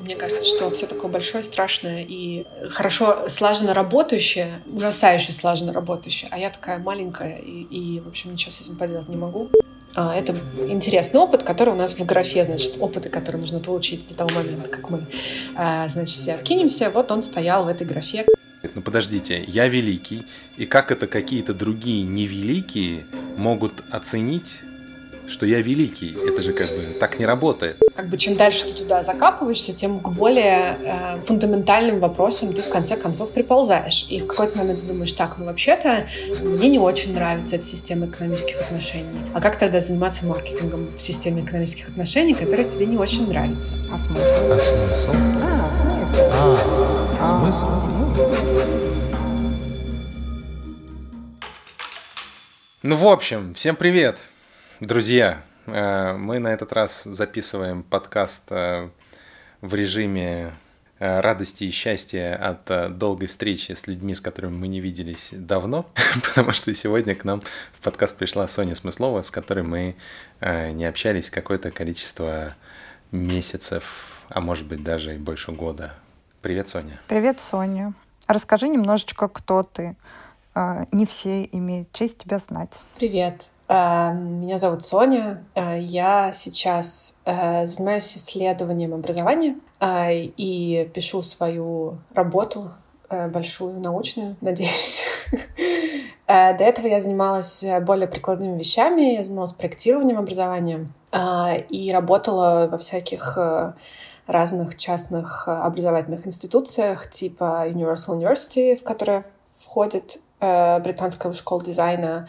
Мне кажется, что все такое большое, страшное и хорошо слаженно работающее, ужасающе слаженно работающее, а я такая маленькая и, и в общем, ничего с этим поделать не могу. А, это интересный опыт, который у нас в графе, значит, опыты, которые нужно получить до того момента, как мы, а, значит, все откинемся. Вот он стоял в этой графе. Ну подождите, я великий, и как это какие-то другие невеликие могут оценить что я великий. Это же как бы так не работает. Как бы чем дальше ты туда закапываешься, тем к более э, фундаментальным вопросам ты в конце концов приползаешь. И в какой-то момент ты думаешь, так, ну вообще-то мне не очень нравится эта система экономических отношений. А как тогда заниматься маркетингом в системе экономических отношений, которая тебе не очень нравится? А смысл? А смысл? А, смысл? А, а смысл? Ну, в общем, всем привет! Друзья, э, мы на этот раз записываем подкаст э, в режиме э, радости и счастья от долгой встречи с людьми, с которыми мы не виделись давно, потому что сегодня к нам в подкаст пришла Соня Смыслова, с которой мы не общались какое-то количество месяцев, а может быть даже и больше года. Привет, Соня. Привет, Соня. Расскажи немножечко, кто ты. Не все имеют честь тебя знать. Привет. Э, меня зовут Соня. Э, я сейчас э, занимаюсь исследованием образования и пишу свою работу, большую научную, надеюсь. До этого я занималась более прикладными вещами, я занималась проектированием образования и работала во всяких разных частных образовательных институциях типа Universal University, в которое входит британская школа дизайна,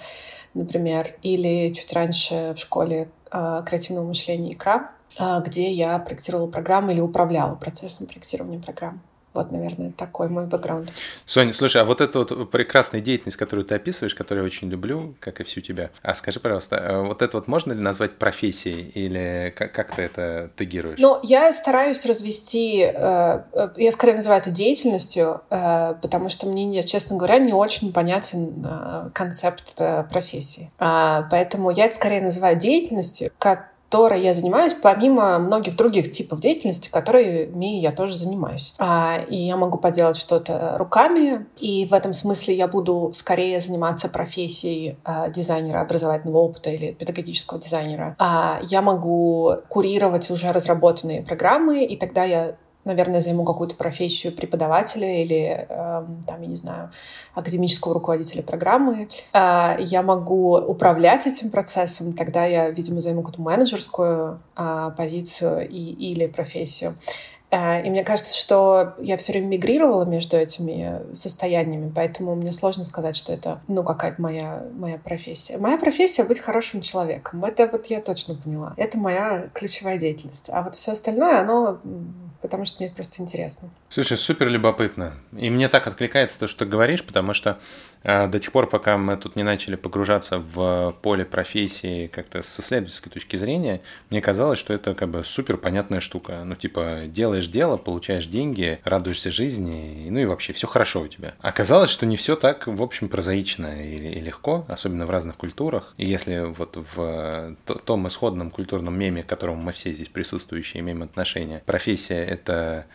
например, или чуть раньше в школе э, креативного мышления «Икра», э, где я проектировала программы или управляла процессом проектирования программ. Вот, наверное, такой мой бэкграунд. Соня, слушай, а вот эта вот прекрасная деятельность, которую ты описываешь, которую я очень люблю, как и всю тебя, а скажи, пожалуйста, а вот это вот можно ли назвать профессией или как, как ты это тегируешь? Ну, я стараюсь развести, э, э, я скорее называю это деятельностью, э, потому что мне, честно говоря, не очень понятен концепт профессии. А, поэтому я это скорее называю деятельностью, как которой я занимаюсь, помимо многих других типов деятельности, которыми я тоже занимаюсь. А, и я могу поделать что-то руками, и в этом смысле я буду скорее заниматься профессией а, дизайнера образовательного опыта или педагогического дизайнера. А я могу курировать уже разработанные программы, и тогда я наверное, займу какую-то профессию преподавателя или, э, там, я не знаю, академического руководителя программы. Э, я могу управлять этим процессом, тогда я, видимо, займу какую-то менеджерскую э, позицию и, или профессию. Э, и мне кажется, что я все время мигрировала между этими состояниями, поэтому мне сложно сказать, что это, ну, какая-то моя, моя профессия. Моя профессия — быть хорошим человеком. Это вот я точно поняла. Это моя ключевая деятельность. А вот все остальное, оно потому что мне просто интересно. Слушай, супер любопытно. И мне так откликается то, что ты говоришь, потому что до тех пор, пока мы тут не начали погружаться в поле профессии как-то с исследовательской точки зрения, мне казалось, что это как бы супер понятная штука. Ну, типа, делаешь дело, получаешь деньги, радуешься жизни, ну и вообще все хорошо у тебя. Оказалось, что не все так, в общем, прозаично и, и легко, особенно в разных культурах. И если вот в том исходном культурном меме, к которому мы все здесь присутствующие имеем отношение, профессия это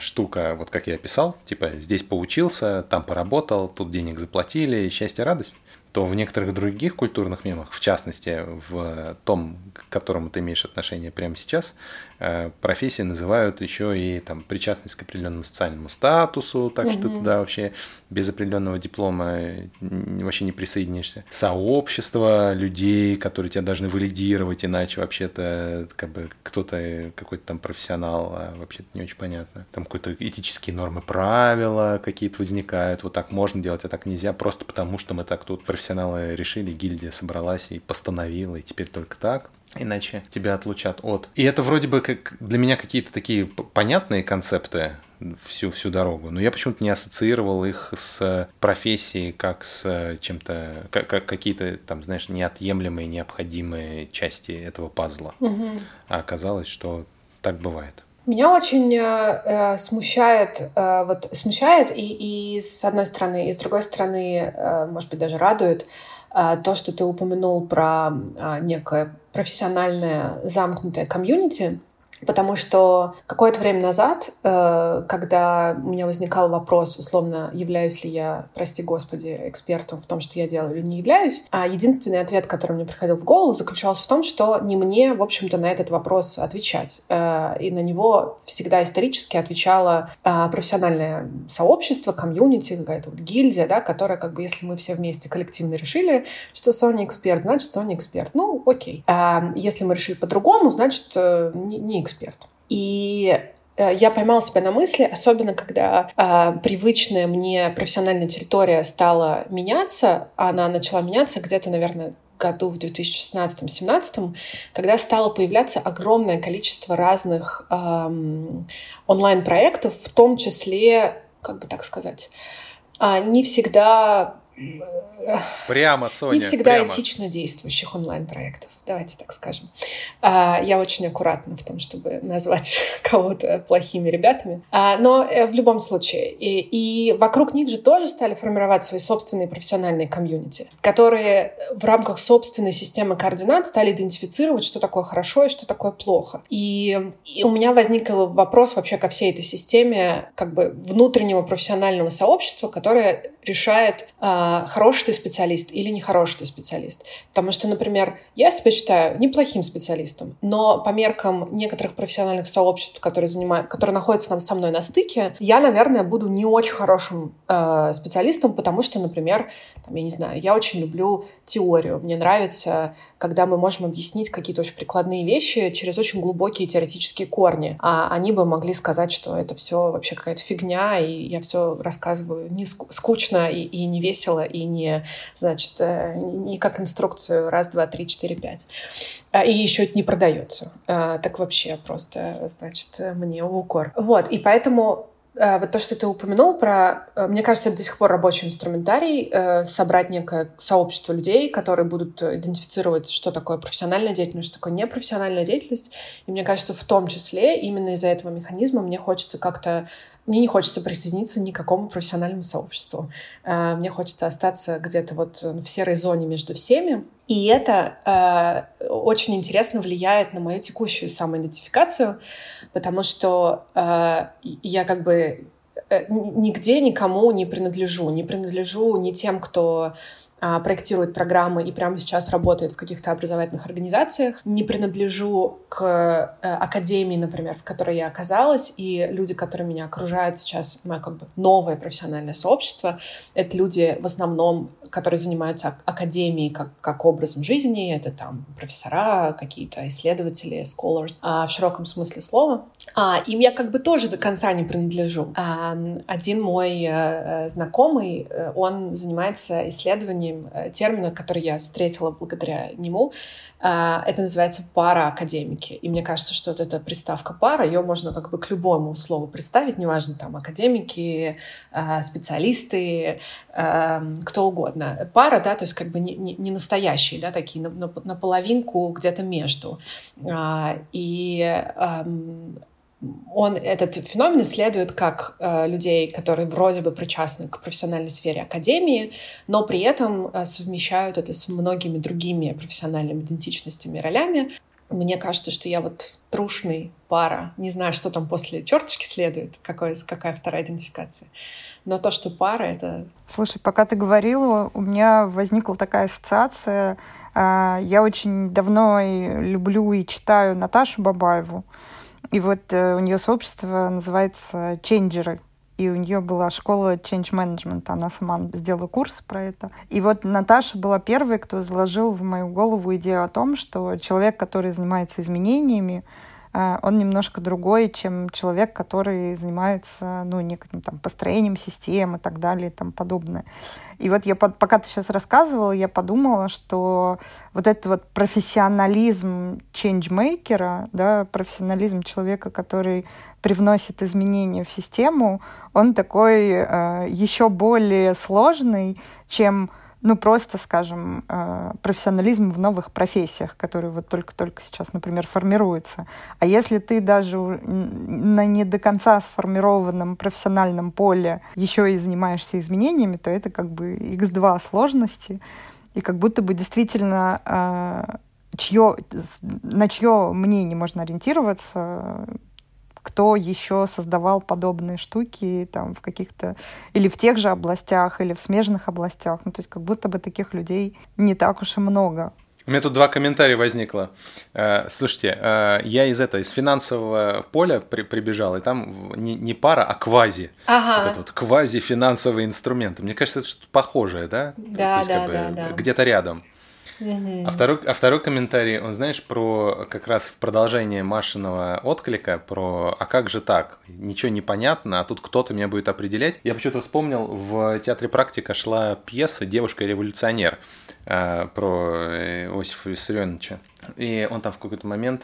штука, вот как я описал, типа здесь поучился, там поработал, тут денег заплатили, счастье, радость, то в некоторых других культурных мемах, в частности в том, к которому ты имеешь отношение прямо сейчас, э, профессии называют еще и там причастность к определенному социальному статусу, так mm-hmm. что туда вообще без определенного диплома вообще не присоединишься. Сообщество людей, которые тебя должны валидировать, иначе вообще-то как бы кто-то какой-то там профессионал, а вообще-то не очень понятно. Там какие-то этические нормы, правила какие-то возникают, вот так можно делать, а так нельзя, просто потому что мы так тут профессионалы профессионалы решили, гильдия собралась и постановила, и теперь только так иначе тебя отлучат от. И это вроде бы как для меня какие-то такие понятные концепты всю, всю дорогу, но я почему-то не ассоциировал их с профессией как с чем-то, как, как какие-то там, знаешь, неотъемлемые, необходимые части этого пазла. Угу. А оказалось, что так бывает. Меня очень э, э, смущает, э, вот смущает и, и с одной стороны, и с другой стороны, э, может быть, даже радует а, то, что ты упомянул про а, некое профессиональное замкнутое комьюнити, Потому что какое-то время назад, э, когда у меня возникал вопрос, условно, являюсь ли я, прости господи, экспертом в том, что я делаю или не являюсь, а единственный ответ, который мне приходил в голову, заключался в том, что не мне, в общем-то, на этот вопрос отвечать. Э, и на него всегда исторически отвечало э, профессиональное сообщество, комьюнити, какая-то вот гильдия, да, которая, как бы, если мы все вместе коллективно решили, что Sony эксперт, значит, Sony эксперт. Ну, окей. Если мы решили по-другому, значит, не эксперт эксперт. И э, я поймала себя на мысли, особенно когда э, привычная мне профессиональная территория стала меняться, она начала меняться где-то, наверное, году в 2016-2017, когда стало появляться огромное количество разных эм, онлайн-проектов, в том числе, как бы так сказать, э, не всегда Прямо, Соня. Не всегда прямо. этично действующих онлайн-проектов, давайте так скажем. А, я очень аккуратна в том, чтобы назвать кого-то плохими ребятами. А, но э, в любом случае. И, и вокруг них же тоже стали формировать свои собственные профессиональные комьюнити, которые в рамках собственной системы координат стали идентифицировать, что такое хорошо и что такое плохо. И, и у меня возник вопрос вообще ко всей этой системе как бы внутреннего профессионального сообщества, которое решает, а, хороший ты специалист или нехороший ты специалист. Потому что, например, я себя считаю неплохим специалистом, но по меркам некоторых профессиональных сообществ, которые, занимают, которые находятся со мной на стыке, я, наверное, буду не очень хорошим э, специалистом, потому что, например, там, я не знаю, я очень люблю теорию. Мне нравится, когда мы можем объяснить какие-то очень прикладные вещи через очень глубокие теоретические корни. А они бы могли сказать, что это все вообще какая-то фигня, и я все рассказываю не скучно и, и не весело, и не, значит, э, не как инструкцию раз, два, три, четыре, пять. А, и еще это не продается. А, так вообще просто, значит, мне в укор. Вот, и поэтому а, вот то, что ты упомянул про... Э, мне кажется, это до сих пор рабочий инструментарий, э, собрать некое сообщество людей, которые будут идентифицировать, что такое профессиональная деятельность, что такое непрофессиональная деятельность. И мне кажется, в том числе именно из-за этого механизма мне хочется как-то мне не хочется присоединиться ни к какому профессиональному сообществу. Э, мне хочется остаться где-то вот в серой зоне между всеми. И это э, очень интересно влияет на мою текущую самоидентификацию, потому что э, я как бы э, нигде никому не принадлежу. Не принадлежу ни тем, кто проектирует программы и прямо сейчас работает в каких-то образовательных организациях. Не принадлежу к э, академии, например, в которой я оказалась, и люди, которые меня окружают сейчас, мое как бы новое профессиональное сообщество, это люди в основном, которые занимаются академией как, как образом жизни, это там профессора, какие-то исследователи, scholars, а, в широком смысле слова. А, им я как бы тоже до конца не принадлежу. А, один мой а, знакомый, он занимается исследованием названием э, термина, который я встретила благодаря нему. А, это называется пара-академики. И мне кажется, что вот эта приставка пара, ее можно как бы к любому слову представить, неважно, там, академики, а, специалисты, а, кто угодно. Пара, да, то есть как бы не, не настоящие, да, такие наполовинку где-то между. И он, этот феномен исследует как э, людей, которые вроде бы причастны к профессиональной сфере академии, но при этом э, совмещают это с многими другими профессиональными идентичностями и ролями. Мне кажется, что я вот трушный пара. Не знаю, что там после черточки следует, какой, какая вторая идентификация. Но то, что пара, это... Слушай, пока ты говорила, у меня возникла такая ассоциация. А, я очень давно люблю и читаю Наташу Бабаеву. И вот э, у нее сообщество называется «Ченджеры». И у нее была школа Change Management, она сама сделала курс про это. И вот Наташа была первой, кто заложил в мою голову идею о том, что человек, который занимается изменениями, он немножко другой, чем человек, который занимается ну, неким там, построением систем и так далее и тому подобное. И вот я, пока ты сейчас рассказывала, я подумала, что вот этот вот профессионализм ченджмейкера, да, профессионализм человека, который привносит изменения в систему, он такой э, еще более сложный, чем ну, просто, скажем, э, профессионализм в новых профессиях, который вот только-только сейчас, например, формируется. А если ты даже на не до конца сформированном профессиональном поле еще и занимаешься изменениями, то это как бы x2 сложности. и как будто бы действительно э, чье, на чье мнение можно ориентироваться, кто еще создавал подобные штуки там в каких-то или в тех же областях, или в смежных областях. Ну, то есть как будто бы таких людей не так уж и много. У меня тут два комментария возникло. Э, слушайте, э, я из этого, из финансового поля при, прибежал, и там не, не пара, а квази. Ага. Вот это вот квази-финансовые инструменты. Мне кажется, это что-то похожее, да? Да, есть, да, как бы, да, да. Где-то рядом. А, второй, а второй комментарий, он, знаешь, про как раз в продолжение Машиного отклика, про «а как же так? Ничего не понятно, а тут кто-то меня будет определять». Я почему-то вспомнил, в театре «Практика» шла пьеса «Девушка-революционер» э, про э, Иосифа Виссарионовича. И он там в какой-то момент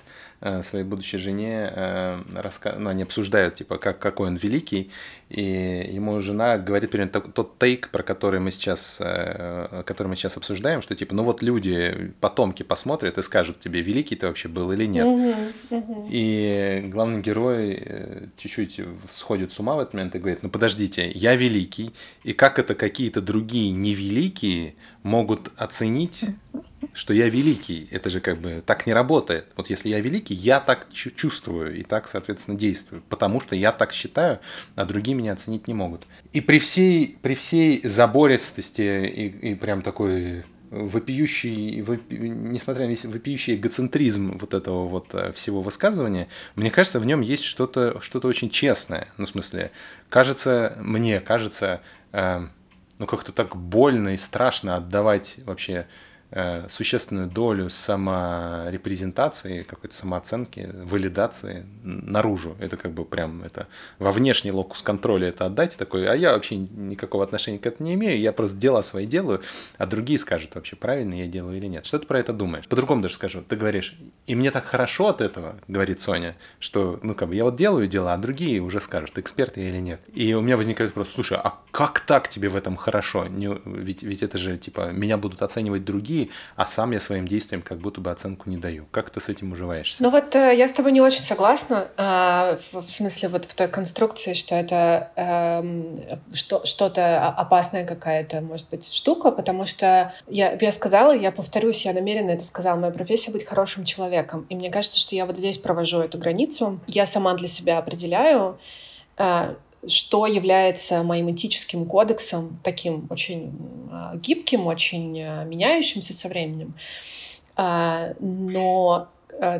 своей будущей жене, э, раска... ну, они обсуждают, типа, как, какой он великий, и ему жена говорит примерно тот тейк, про который мы сейчас, э, который мы сейчас обсуждаем, что, типа, ну вот люди, потомки посмотрят и скажут тебе, великий ты вообще был или нет. Uh-huh, uh-huh. И главный герой чуть-чуть сходит с ума в этот момент и говорит, ну подождите, я великий, и как это какие-то другие невеликие могут оценить что я великий. Это же как бы так не работает. Вот если я великий, я так чувствую и так, соответственно, действую, потому что я так считаю, а другие меня оценить не могут. И при всей, при всей забористости и, и прям такой вопиющий, вопи, несмотря на весь вопиющий эгоцентризм вот этого вот э, всего высказывания, мне кажется, в нем есть что-то что очень честное. Ну, в смысле, кажется, мне кажется, э, ну, как-то так больно и страшно отдавать вообще существенную долю саморепрезентации, какой-то самооценки, валидации наружу. Это как бы прям это во внешний локус контроля это отдать, такой, а я вообще никакого отношения к этому не имею, я просто дела свои делаю, а другие скажут вообще, правильно я делаю или нет. Что ты про это думаешь? По-другому даже скажу. Ты говоришь, и мне так хорошо от этого, говорит Соня, что, ну, как бы, я вот делаю дела, а другие уже скажут, эксперт я или нет. И у меня возникает вопрос, слушай, а как так тебе в этом хорошо? Не, ведь, ведь это же, типа, меня будут оценивать другие, другие, а сам я своим действиям как будто бы оценку не даю. Как ты с этим уживаешься? Ну вот э, я с тобой не очень согласна, э, в, смысле вот в той конструкции, что это э, что, что-то опасная какая-то, может быть, штука, потому что я, я сказала, я повторюсь, я намеренно это сказала, моя профессия быть хорошим человеком. И мне кажется, что я вот здесь провожу эту границу. Я сама для себя определяю, э, что является моим этическим кодексом, таким очень а, гибким, очень а, меняющимся со временем. А, но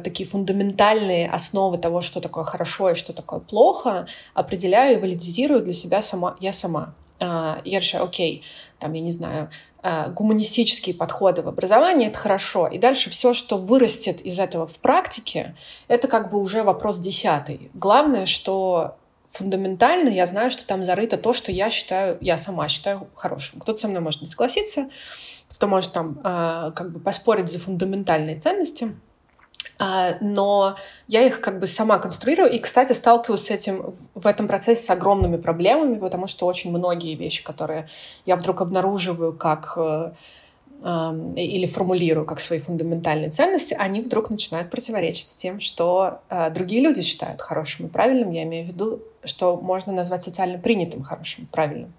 такие фундаментальные основы того, что такое хорошо и что такое плохо, определяю и валидизирую для себя сама, я сама. Я решаю, окей, там, я не знаю, гуманистические подходы в образовании — это хорошо. И дальше все, что вырастет из этого в практике, это как бы уже вопрос десятый. Главное, что фундаментально я знаю, что там зарыто то, что я считаю, я сама считаю хорошим. Кто-то со мной может не согласиться, кто-то может там э, как бы поспорить за фундаментальные ценности, э, но я их как бы сама конструирую. И, кстати, сталкиваюсь с этим в этом процессе с огромными проблемами, потому что очень многие вещи, которые я вдруг обнаруживаю как э, или формулирую как свои фундаментальные ценности, они вдруг начинают противоречить с тем, что э, другие люди считают хорошим и правильным. Я имею в виду, что можно назвать социально принятым хорошим и правильным.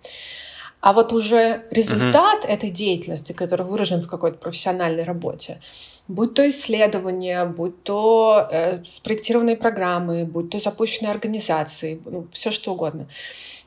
А вот уже результат mm-hmm. этой деятельности, который выражен в какой-то профессиональной работе, будь то исследования, будь то э, спроектированные программы, будь то запущенные организации, ну, все что угодно.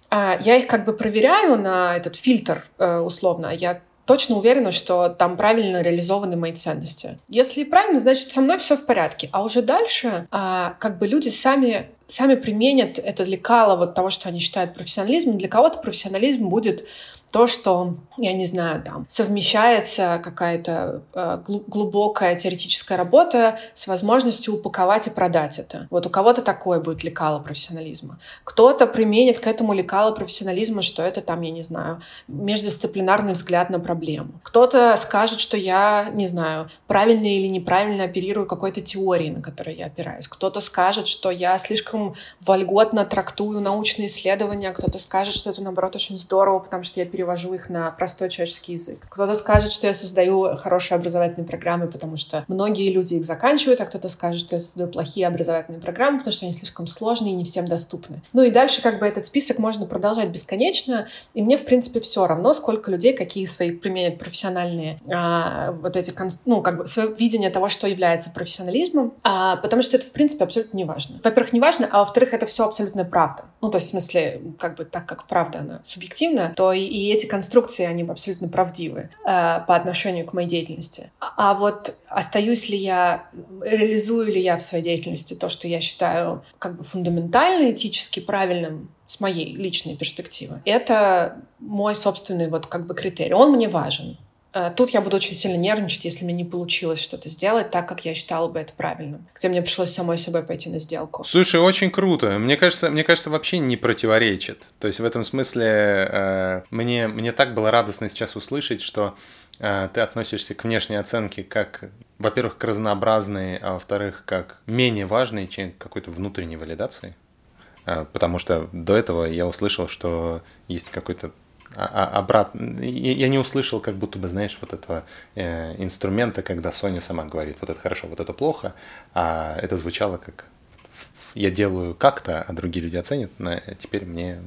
А я их как бы проверяю на этот фильтр э, условно. Я точно уверена, что там правильно реализованы мои ценности. Если правильно, значит, со мной все в порядке. А уже дальше а, как бы люди сами сами применят это лекало вот того, что они считают профессионализмом. Для кого-то профессионализм будет то, что, я не знаю, там, совмещается какая-то э, глубокая теоретическая работа с возможностью упаковать и продать это. Вот у кого-то такое будет лекало профессионализма. Кто-то применит к этому лекало профессионализма, что это там, я не знаю, междисциплинарный взгляд на проблему. Кто-то скажет, что я, не знаю, правильно или неправильно оперирую какой-то теорией, на которой я опираюсь. Кто-то скажет, что я слишком вольготно трактую научные исследования, кто-то скажет, что это, наоборот, очень здорово, потому что я перевожу перевожу их на простой человеческий язык. Кто-то скажет, что я создаю хорошие образовательные программы, потому что многие люди их заканчивают, а кто-то скажет, что я создаю плохие образовательные программы, потому что они слишком сложные и не всем доступны. Ну и дальше как бы этот список можно продолжать бесконечно, и мне, в принципе, все равно, сколько людей какие свои применят профессиональные а, вот эти, ну, как бы свое видение того, что является профессионализмом, а, потому что это, в принципе, абсолютно не важно. Во-первых, не важно, а во-вторых, это все абсолютно правда. Ну, то есть, в смысле, как бы так как правда она субъективна, то и, и эти конструкции, они абсолютно правдивы а, по отношению к моей деятельности. А, а вот остаюсь ли я, реализую ли я в своей деятельности то, что я считаю как бы фундаментально этически правильным, с моей личной перспективы. Это мой собственный вот как бы критерий. Он мне важен. Э, тут я буду очень сильно нервничать, если мне не получилось что-то сделать так, как я считала бы это правильным. Где мне пришлось самой собой пойти на сделку. Слушай, очень круто. Мне кажется, мне кажется, вообще не противоречит. То есть в этом смысле э, мне, мне так было радостно сейчас услышать, что э, ты относишься к внешней оценке как, во-первых, к разнообразной, а во-вторых, как менее важной, чем какой-то внутренней валидации. Э, потому что до этого я услышал, что есть какой-то обратно. Я не услышал, как будто бы, знаешь, вот этого э, инструмента, когда Соня сама говорит, вот это хорошо, вот это плохо, а это звучало как я делаю как-то, а другие люди оценят, но теперь мне,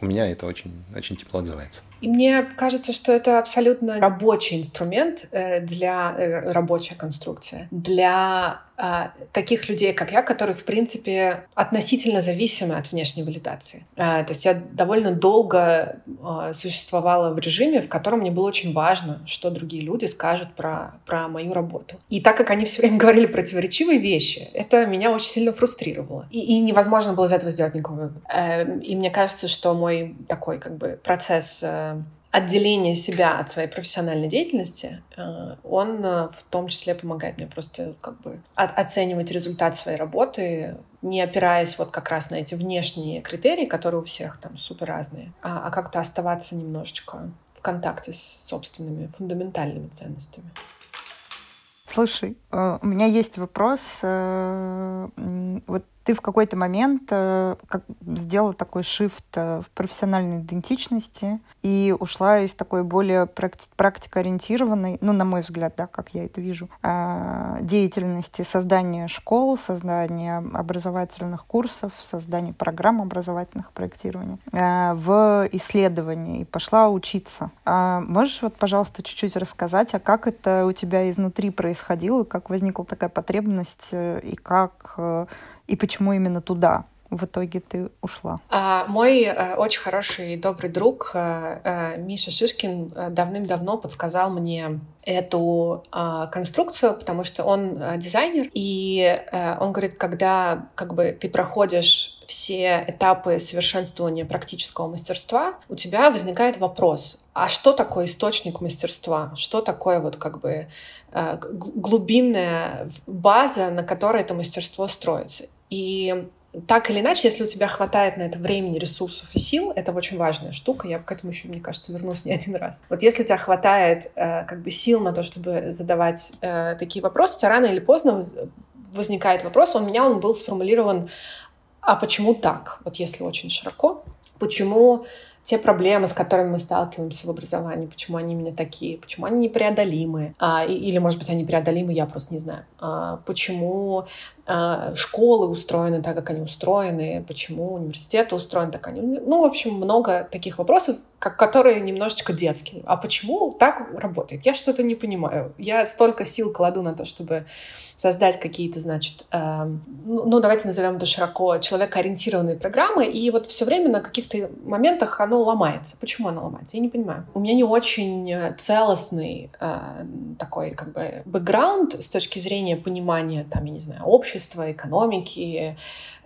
у меня это очень, очень тепло отзывается. И мне кажется, что это абсолютно рабочий инструмент э, для э, рабочая конструкция для а, таких людей, как я, которые, в принципе, относительно зависимы от внешней валидации. А, то есть я довольно долго а, существовала в режиме, в котором мне было очень важно, что другие люди скажут про, про мою работу. И так как они все время говорили противоречивые вещи, это меня очень сильно фрустрировало. И, и невозможно было из этого сделать никакой вывод. Эм, и мне кажется, что мой такой как бы процесс э, отделение себя от своей профессиональной деятельности, э, он э, в том числе помогает мне просто как бы оценивать результат своей работы, не опираясь вот как раз на эти внешние критерии, которые у всех там супер разные, а, а как-то оставаться немножечко в контакте с собственными фундаментальными ценностями. Слушай, э, у меня есть вопрос. Вот ты в какой-то момент э, как, сделала такой шифт э, в профессиональной идентичности и ушла из такой более практи- практикоориентированной, ну, на мой взгляд, да, как я это вижу, э, деятельности создания школ, создания образовательных курсов, создания программ образовательных проектирования в исследование и пошла учиться. А можешь вот, пожалуйста, чуть-чуть рассказать, а как это у тебя изнутри происходило, как возникла такая потребность и как и почему именно туда в итоге ты ушла? А, мой а, очень хороший и добрый друг а, а, Миша Шишкин давным-давно подсказал мне эту а, конструкцию, потому что он а, дизайнер, и а, он говорит, когда как бы ты проходишь все этапы совершенствования практического мастерства, у тебя возникает вопрос, а что такое источник мастерства? Что такое вот как бы глубинная база, на которой это мастерство строится? И так или иначе, если у тебя хватает на это времени, ресурсов и сил, это очень важная штука. Я к этому еще, мне кажется, вернусь не один раз. Вот если у тебя хватает э, как бы сил на то, чтобы задавать э, такие вопросы, у тебя рано или поздно воз, возникает вопрос. У меня он был сформулирован, а почему так? Вот если очень широко, почему те проблемы, с которыми мы сталкиваемся в образовании, почему они именно такие, почему они непреодолимы, а, или, может быть, они преодолимы, я просто не знаю. А, почему а, школы устроены так, как они устроены, почему университеты устроены так, как они... Ну, в общем, много таких вопросов, как, которые немножечко детские. А почему так работает? Я что-то не понимаю. Я столько сил кладу на то, чтобы создать какие-то, значит, э, ну, давайте назовем это широко, человекоориентированные программы, и вот все время на каких-то моментах оно ломается. Почему оно ломается? Я не понимаю. У меня не очень э, целостный э, такой, как бы, бэкграунд с точки зрения понимания, там, я не знаю, общества, экономики,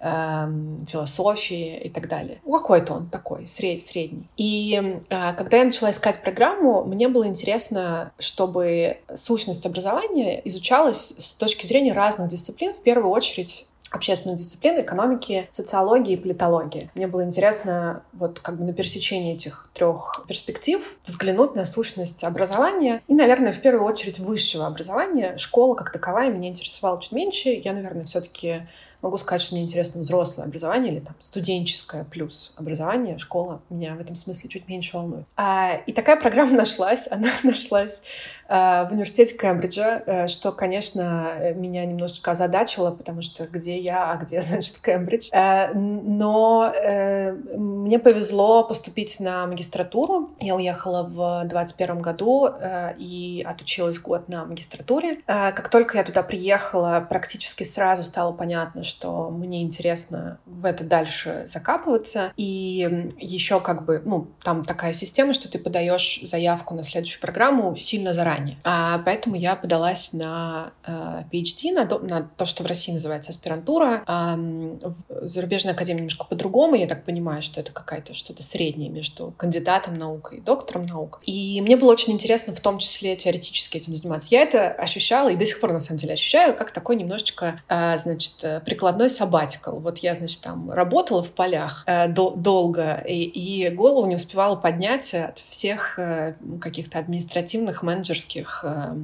Эм, философии и так далее. Какой-то он такой, сред, средний. И э, когда я начала искать программу, мне было интересно, чтобы сущность образования изучалась с точки зрения разных дисциплин, в первую очередь общественных дисциплин, экономики, социологии и политологии. Мне было интересно вот как бы на пересечении этих трех перспектив взглянуть на сущность образования и, наверное, в первую очередь высшего образования. Школа как таковая меня интересовала чуть меньше. Я, наверное, все-таки могу сказать, что мне интересно взрослое образование или там студенческое плюс образование. Школа меня в этом смысле чуть меньше волнует. А, и такая программа нашлась. Она нашлась а, в университете Кембриджа, а, что, конечно, меня немножечко озадачило, потому что где я, а где, значит, Кембридж. А, но а, мне повезло поступить на магистратуру. Я уехала в 21 году а, и отучилась год на магистратуре. А, как только я туда приехала, практически сразу стало понятно, что мне интересно в это дальше закапываться. И еще как бы, ну, там такая система, что ты подаешь заявку на следующую программу сильно заранее. А поэтому я подалась на э, PhD, на, на то, что в России называется аспирантура. А, в зарубежной академии немножко по-другому. Я так понимаю, что это какая-то что-то среднее между кандидатом наук и доктором наук. И мне было очень интересно в том числе теоретически этим заниматься. Я это ощущала и до сих пор на самом деле ощущаю как такой немножечко, э, значит, прикладной сабатикл. Вот я, значит, там работала в полях э, до, долго и, и голову не успевала поднять от всех э, каких-то административных, менеджерских э,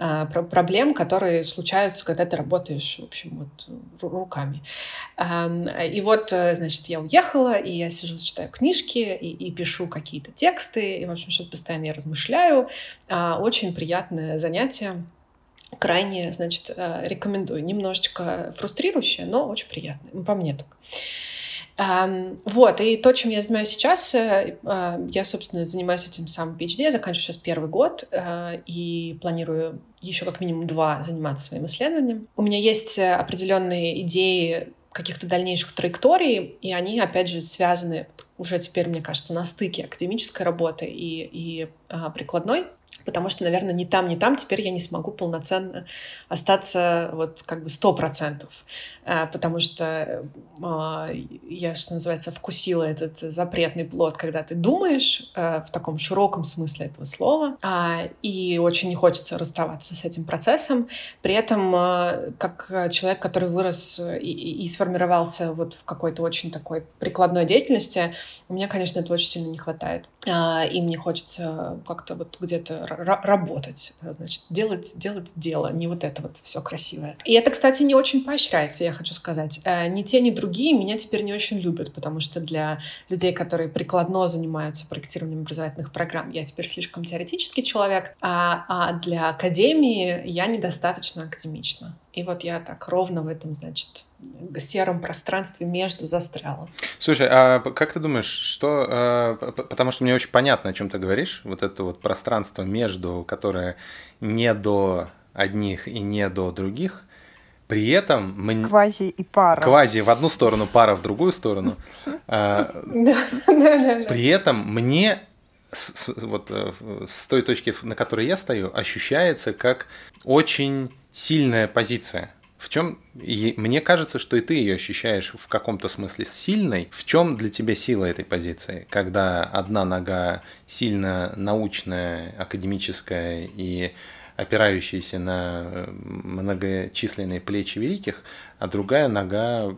э, проблем, которые случаются, когда ты работаешь, в общем, вот руками. Эм, и вот, э, значит, я уехала, и я сижу, читаю книжки, и, и пишу какие-то тексты, и, в общем, что-то постоянно я размышляю. А, очень приятное занятие крайне, значит, э, рекомендую. Немножечко фрустрирующее, но очень приятное. По мне так. Вот, и то, чем я занимаюсь сейчас, э, э, я, собственно, занимаюсь этим самым PhD, я заканчиваю сейчас первый год и планирую еще как минимум два заниматься своим исследованием. У меня есть определенные идеи каких-то дальнейших траекторий, и они, опять же, связаны уже теперь, мне кажется, на стыке академической работы и, и а, прикладной потому что, наверное, ни там, ни там теперь я не смогу полноценно остаться вот как бы сто процентов, э, потому что а, я, что называется, вкусила этот запретный плод, когда ты думаешь э, в таком широком смысле этого слова, а, и очень не хочется расставаться с этим процессом. При этом, как человек, который вырос и, и сформировался вот в какой-то очень такой прикладной деятельности, меня, конечно, этого очень сильно не хватает. А, и мне хочется как-то вот где-то работать, значит, делать, делать дело, не вот это вот все красивое. И это, кстати, не очень поощряется, я хочу сказать. Э, ни те, ни другие меня теперь не очень любят, потому что для людей, которые прикладно занимаются проектированием образовательных программ, я теперь слишком теоретический человек, а, а для академии я недостаточно академична. И вот я так ровно в этом, значит, сером пространстве между застряла. Слушай, а как ты думаешь, что... А, потому что мне очень понятно, о чем ты говоришь, вот это вот пространство между, которое не до одних и не до других, при этом мы... Квази и пара. Квази в одну сторону, пара в другую сторону. А, при этом мне вот э, с той точки, на которой я стою, ощущается как очень сильная позиция. В чем мне кажется, что и ты ее ощущаешь в каком-то смысле сильной. В чем для тебя сила этой позиции, когда одна нога сильно научная, академическая и опирающаяся на э, многочисленные плечи великих, а другая нога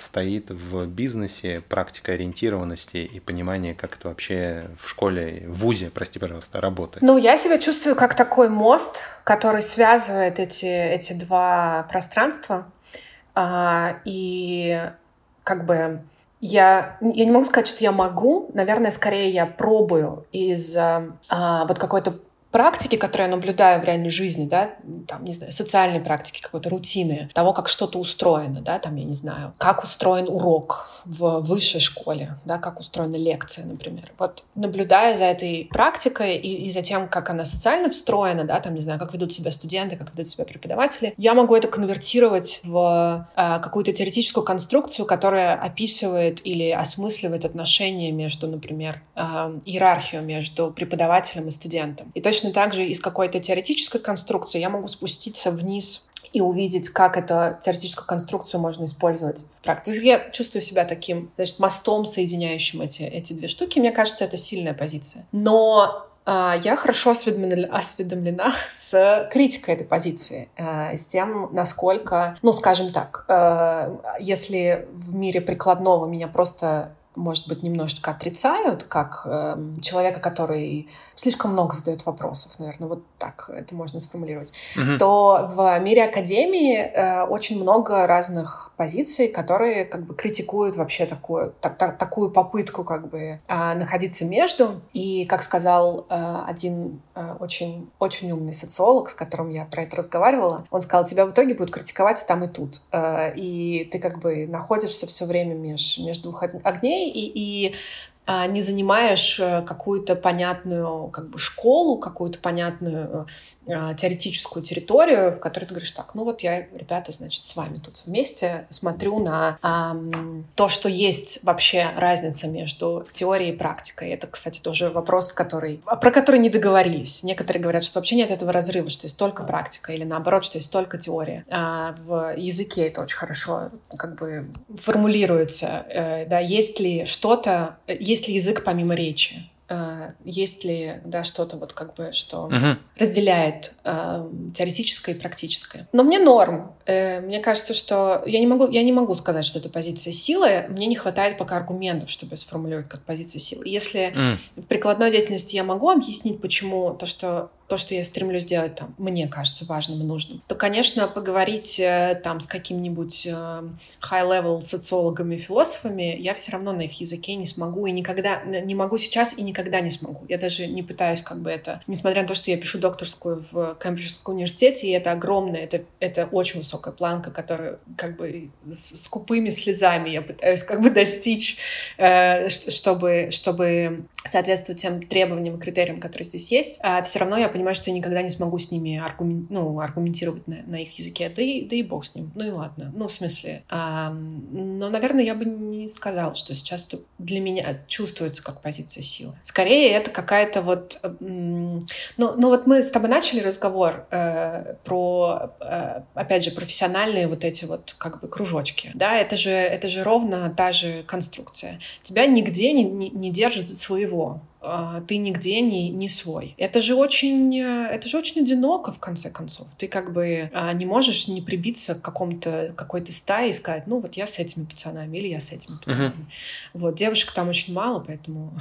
стоит в бизнесе, практика ориентированности и понимание, как это вообще в школе, в ВУЗе, прости, пожалуйста, работает. Ну, я себя чувствую как такой мост, который связывает эти, эти два пространства. А, и как бы я, я не могу сказать, что я могу, наверное, скорее я пробую из а, вот какой-то практики, которые я наблюдаю в реальной жизни, да, там, не знаю, социальной практики, какой-то рутины, того, как что-то устроено, да, там, я не знаю, как устроен урок в высшей школе, да, как устроена лекция, например. Вот наблюдая за этой практикой и, и за тем, как она социально встроена, да, там, не знаю, как ведут себя студенты, как ведут себя преподаватели, я могу это конвертировать в э, какую-то теоретическую конструкцию, которая описывает или осмысливает отношения между, например, э, иерархию между преподавателем и студентом. И точно точно так же из какой-то теоретической конструкции я могу спуститься вниз и увидеть, как эту теоретическую конструкцию можно использовать в практике. Я чувствую себя таким, значит, мостом, соединяющим эти, эти две штуки. Мне кажется, это сильная позиция. Но э, я хорошо осведомлена, осведомлена с критикой этой позиции, э, с тем, насколько, ну, скажем так, э, если в мире прикладного меня просто может быть, немножечко отрицают, как э, человека, который слишком много задает вопросов, наверное, вот так это можно сформулировать, mm-hmm. то в мире академии э, очень много разных позиций, которые как бы критикуют вообще такую, так, так, такую попытку как бы э, находиться между. И, как сказал э, один э, очень, очень умный социолог, с которым я про это разговаривала, он сказал, тебя в итоге будут критиковать и там, и тут. Э, и ты как бы находишься все время меж, между двух огней, и, и не занимаешь э, какую-то понятную как бы школу, какую-то понятную а, теоретическую территорию, в которой ты говоришь, так, ну вот я, ребята, значит, с вами тут вместе смотрю на а, то, что есть вообще разница между теорией и практикой. Это, кстати, тоже вопрос, который, про который не договорились. Некоторые говорят, что вообще нет этого разрыва, что есть только практика, или наоборот, что есть только теория. А в языке это очень хорошо как бы формулируется. Э, да, есть ли что-то, есть ли язык помимо речи? Э, есть ли да, что-то вот как бы, что uh-huh. разделяет э, теоретическое и практическое. Но мне норм. Э, мне кажется, что я не могу, я не могу сказать, что это позиция силы. Мне не хватает пока аргументов, чтобы сформулировать как позиция силы. Если mm. в прикладной деятельности я могу объяснить, почему то, что то, что я стремлюсь сделать, там, мне кажется важным и нужным, то, конечно, поговорить э, там с каким-нибудь э, high-level социологами, философами, я все равно на их языке не смогу и никогда, не могу сейчас и никогда не смогу. Я даже не пытаюсь как бы это, несмотря на то, что я пишу докторскую в Кембриджском университете, и это огромное, это, это очень высокая планка, которую как бы с скупыми слезами я пытаюсь как бы достичь, э, чтобы, чтобы соответствовать тем требованиям и критериям, которые здесь есть. А все равно я понимаю, что я никогда не смогу с ними аргумен... ну, аргументировать на, на их языке. Да и, да и бог с ним. Ну и ладно. Ну, в смысле. А, но, наверное, я бы не сказала, что сейчас это для меня чувствуется как позиция силы. Скорее, это какая-то вот... Ну, ну вот мы с тобой начали разговор э, про, э, опять же, профессиональные вот эти вот как бы кружочки. Да, это же, это же ровно та же конструкция. Тебя нигде не, не, не держит своего. А, ты нигде не, не свой. Это же очень, э, это же очень одиноко, в конце концов. Ты как бы а, не можешь не прибиться к какому-то, какой-то стае и сказать, ну вот я с этими пацанами или я с этими пацанами. Uh-huh. Вот, девушек там очень мало, поэтому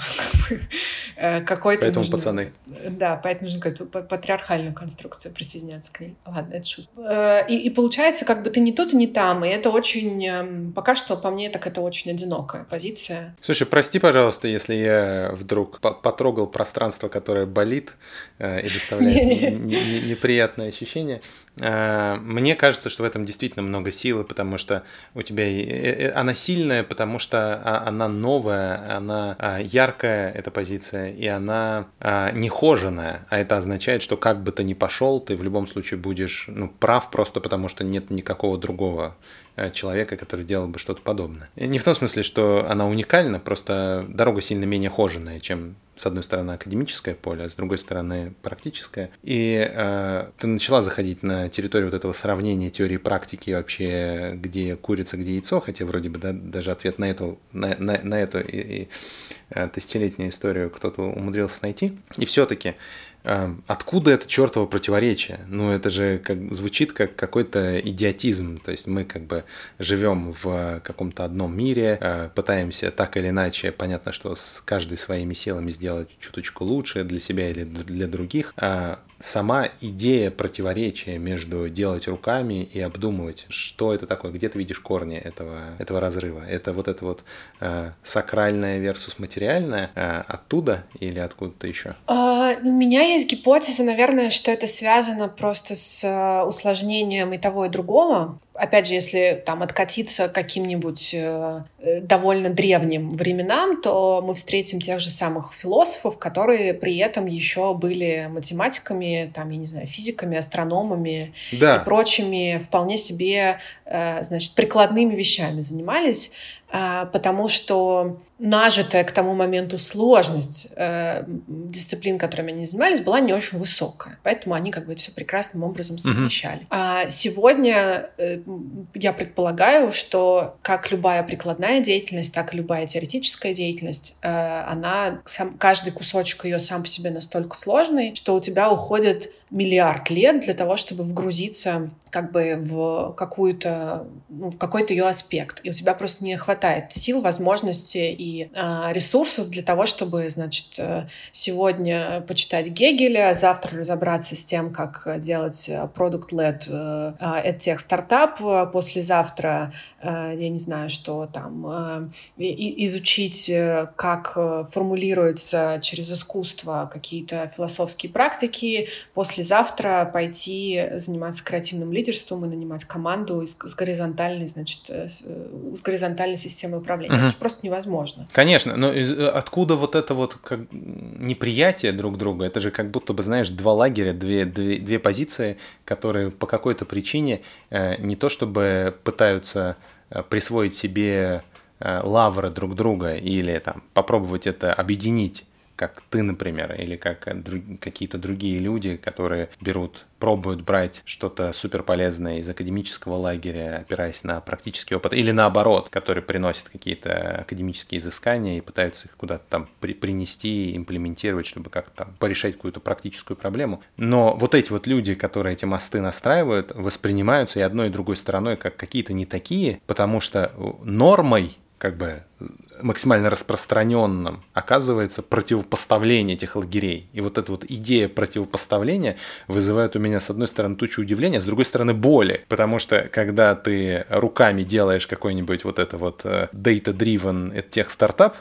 э, какой-то Поэтому нужно, пацаны. Да, поэтому нужно какую-то патриархальную конструкцию присоединяться к ней. Ладно, это шутка. Э, и, и получается, как бы ты не тут и не там, и это очень, эм, пока что по мне так это очень одинокая позиция. Слушай, прости, пожалуйста, если я вдруг потрогал пространство, которое болит э, и доставляет неприятное ощущение. Э, мне кажется, что в этом действительно много силы, потому что у тебя э, она сильная, потому что а, она новая, она а, яркая, эта позиция, и она а, нехоженная. А это означает, что как бы ты ни пошел, ты в любом случае будешь ну, прав просто потому, что нет никакого другого человека, который делал бы что-то подобное. Не в том смысле, что она уникальна, просто дорога сильно менее хоженая, чем с одной стороны академическое поле, а с другой стороны практическое. И э, ты начала заходить на территорию вот этого сравнения теории практики вообще, где курица, где яйцо, хотя вроде бы да, даже ответ на эту, на, на, на эту и, и, э, тысячелетнюю историю кто-то умудрился найти. И все-таки откуда это чертово противоречие? Ну, это же как, звучит как какой-то идиотизм. То есть мы как бы живем в каком-то одном мире, э, пытаемся так или иначе, понятно, что с каждой своими силами сделать чуточку лучше для себя или для других. А сама идея противоречия между делать руками и обдумывать, что это такое, где ты видишь корни этого, этого разрыва. Это вот это вот э, сакральное versus материальное э, оттуда или откуда-то еще? А, у меня есть гипотеза, наверное, что это связано просто с э, усложнением и того, и другого. Опять же, если там откатиться каким-нибудь э, довольно древним временам, то мы встретим тех же самых философов, которые при этом еще были математиками, там, я не знаю, физиками, астрономами да. и прочими вполне себе, значит, прикладными вещами занимались. А, потому что нажитая к тому моменту сложность э, дисциплин, которыми они занимались, была не очень высокая. Поэтому они как бы все прекрасным образом совмещали. Mm-hmm. А сегодня э, я предполагаю, что как любая прикладная деятельность, так и любая теоретическая деятельность, э, она, сам, каждый кусочек ее сам по себе настолько сложный, что у тебя уходит миллиард лет для того, чтобы вгрузиться как бы в какую-то ну, в какой-то ее аспект, и у тебя просто не хватает сил, возможностей и э, ресурсов для того, чтобы, значит, э, сегодня почитать Гегеля, завтра разобраться с тем, как делать product-led э, EdTech стартап, послезавтра, э, я не знаю, что там, э, изучить, как формулируются через искусство какие-то философские практики, послезавтра пойти заниматься креативным лидерством и нанимать команду с, с горизонтальной, значит, э, с, э, с горизонтальной системой управления. Угу. Это просто невозможно. Конечно, но из, э, откуда вот это вот как неприятие друг друга? Это же как будто бы, знаешь, два лагеря, две, две, две позиции, которые по какой-то причине э, не то чтобы пытаются присвоить себе лавры друг друга или там попробовать это объединить как ты, например, или как какие-то другие люди, которые берут, пробуют брать что-то супер полезное из академического лагеря, опираясь на практический опыт, или наоборот, которые приносят какие-то академические изыскания и пытаются их куда-то там при принести, имплементировать, чтобы как-то там порешать какую-то практическую проблему. Но вот эти вот люди, которые эти мосты настраивают, воспринимаются и одной, и другой стороной как какие-то не такие, потому что нормой как бы максимально распространенным оказывается противопоставление этих лагерей. И вот эта вот идея противопоставления вызывает у меня, с одной стороны, тучу удивления, с другой стороны, боли. Потому что, когда ты руками делаешь какой-нибудь вот это вот э, data-driven тех стартап,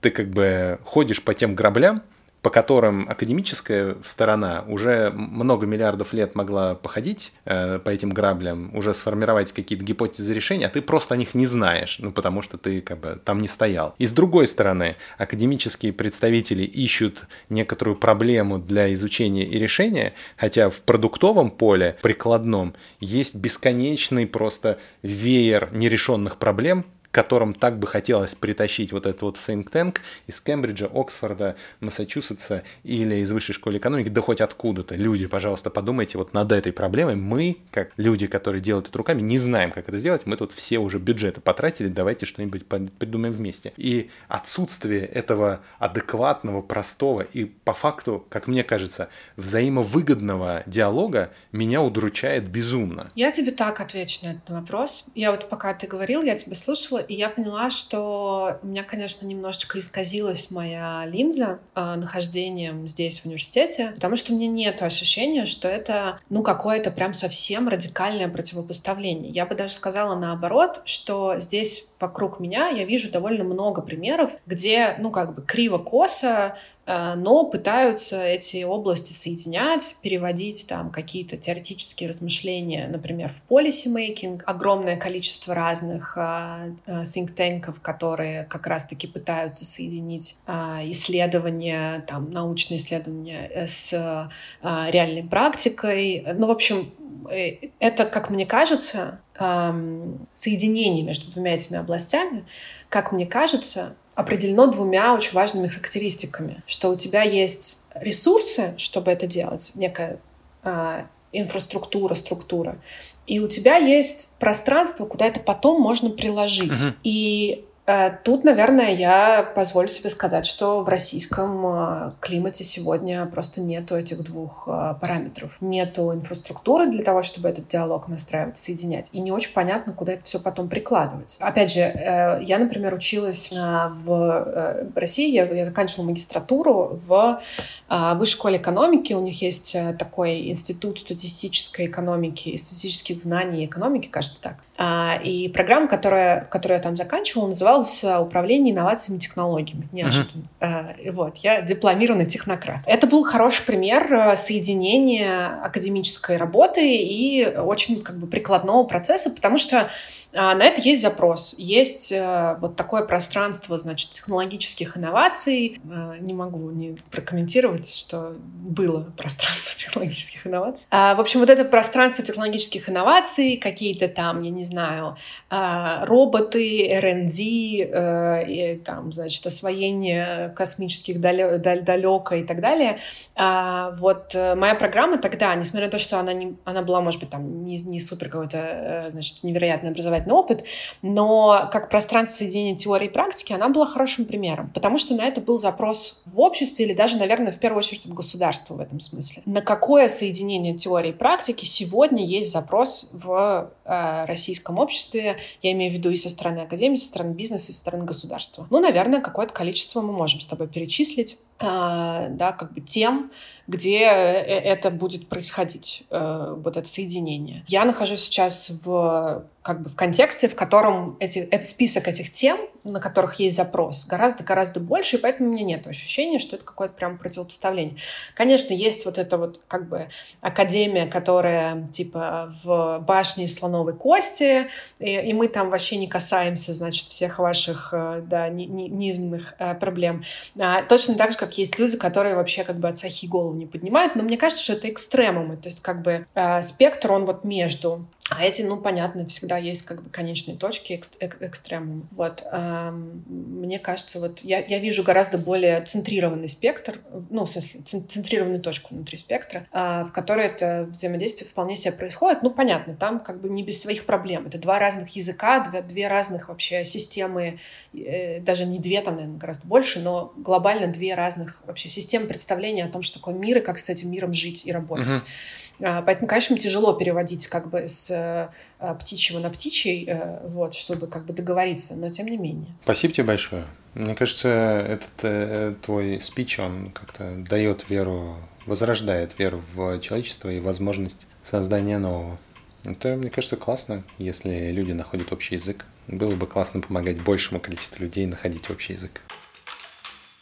ты как бы ходишь по тем граблям, по которым академическая сторона уже много миллиардов лет могла походить э, по этим граблям, уже сформировать какие-то гипотезы решения, а ты просто о них не знаешь, ну потому что ты как бы там не стоял. И с другой стороны, академические представители ищут некоторую проблему для изучения и решения, хотя в продуктовом поле, прикладном, есть бесконечный просто веер нерешенных проблем, которым так бы хотелось притащить вот этот вот think tank из Кембриджа, Оксфорда, Массачусетса или из высшей школы экономики, да хоть откуда-то. Люди, пожалуйста, подумайте вот над этой проблемой. Мы, как люди, которые делают это руками, не знаем, как это сделать. Мы тут все уже бюджеты потратили, давайте что-нибудь придумаем вместе. И отсутствие этого адекватного, простого и по факту, как мне кажется, взаимовыгодного диалога меня удручает безумно. Я тебе так отвечу на этот вопрос. Я вот пока ты говорил, я тебя слушала, и я поняла, что у меня, конечно, немножечко исказилась моя линза э, нахождением здесь, в университете, потому что мне нет ощущения, что это, ну, какое-то прям совсем радикальное противопоставление. Я бы даже сказала наоборот, что здесь вокруг меня я вижу довольно много примеров, где, ну, как бы криво-косо но пытаются эти области соединять, переводить там какие-то теоретические размышления, например, в policy-making. Огромное количество разных uh, think tankов, которые как раз-таки пытаются соединить исследования, там, научные исследования с реальной практикой. Ну, в общем, это, как мне кажется, um, соединение между двумя этими областями, как мне кажется, определено двумя очень важными характеристиками, что у тебя есть ресурсы, чтобы это делать, некая э, инфраструктура, структура, и у тебя есть пространство, куда это потом можно приложить. Uh-huh. И тут, наверное, я позволю себе сказать, что в российском э, климате сегодня просто нету этих двух э, параметров. Нету инфраструктуры для того, чтобы этот диалог настраивать, соединять. И не очень понятно, куда это все потом прикладывать. Опять же, я, например, училась в России, я, заканчивала магистратуру в высшей школе экономики. У них есть такой институт статистической экономики статистических знаний и экономики, кажется так. А, и программа, которая, которую я там заканчивала, называлась «Управление инновациями и технологиями». Неожиданно. Uh-huh. Вот, я дипломированный технократ. Это был хороший пример соединения академической работы и очень как бы прикладного процесса, потому что а, на это есть запрос. Есть э, вот такое пространство, значит, технологических инноваций. Э, не могу не прокомментировать, что было пространство технологических инноваций. А, в общем, вот это пространство технологических инноваций, какие-то там, я не знаю, а, роботы, R&D, э, и, там, значит, освоение космических далека и так далее. А, вот э, моя программа тогда, несмотря на то, что она, не, она была, может быть, там не, не супер какой-то, значит, невероятный образовательный опыт, но как пространство соединения теории и практики, она была хорошим примером, потому что на это был запрос в обществе или даже, наверное, в первую очередь от государства в этом смысле. На какое соединение теории и практики сегодня есть запрос в э, российском обществе, я имею в виду и со стороны академии, со стороны бизнеса, и со стороны государства. Ну, наверное, какое-то количество мы можем с тобой перечислить, э, да, как бы тем, где э, это будет происходить, э, вот это соединение. Я нахожусь сейчас в как бы в контексте, в котором эти, этот список этих тем, на которых есть запрос, гораздо-гораздо больше, и поэтому у меня нет ощущения, что это какое-то прям противопоставление. Конечно, есть вот эта вот как бы академия, которая типа в башне слоновой кости, и, и мы там вообще не касаемся, значит, всех ваших, э, да, низменных э, проблем. А, точно так же, как есть люди, которые вообще как бы от сахи голову не поднимают, но мне кажется, что это экстремумы, то есть как бы э, спектр, он вот между а эти, ну, понятно, всегда есть как бы конечные точки экст эк экстремум. Вот. Эм, мне кажется, вот я, я вижу гораздо более центрированный спектр, ну, в смысле, центрированную точку внутри спектра, э, в которой это взаимодействие вполне себе происходит. Ну, понятно, там как бы не без своих проблем. Это два разных языка, две, две разных вообще системы, э, даже не две, там, наверное, гораздо больше, но глобально две разных вообще системы представления о том, что такое мир и как с этим миром жить и работать. Uh-huh. А, поэтому, конечно, тяжело переводить как бы с э, птичьего на птичий, э, вот, чтобы как бы договориться, но тем не менее. Спасибо тебе большое. Мне кажется, этот э, твой спич, он как-то дает веру, возрождает веру в человечество и возможность создания нового. Это, мне кажется, классно, если люди находят общий язык. Было бы классно помогать большему количеству людей находить общий язык.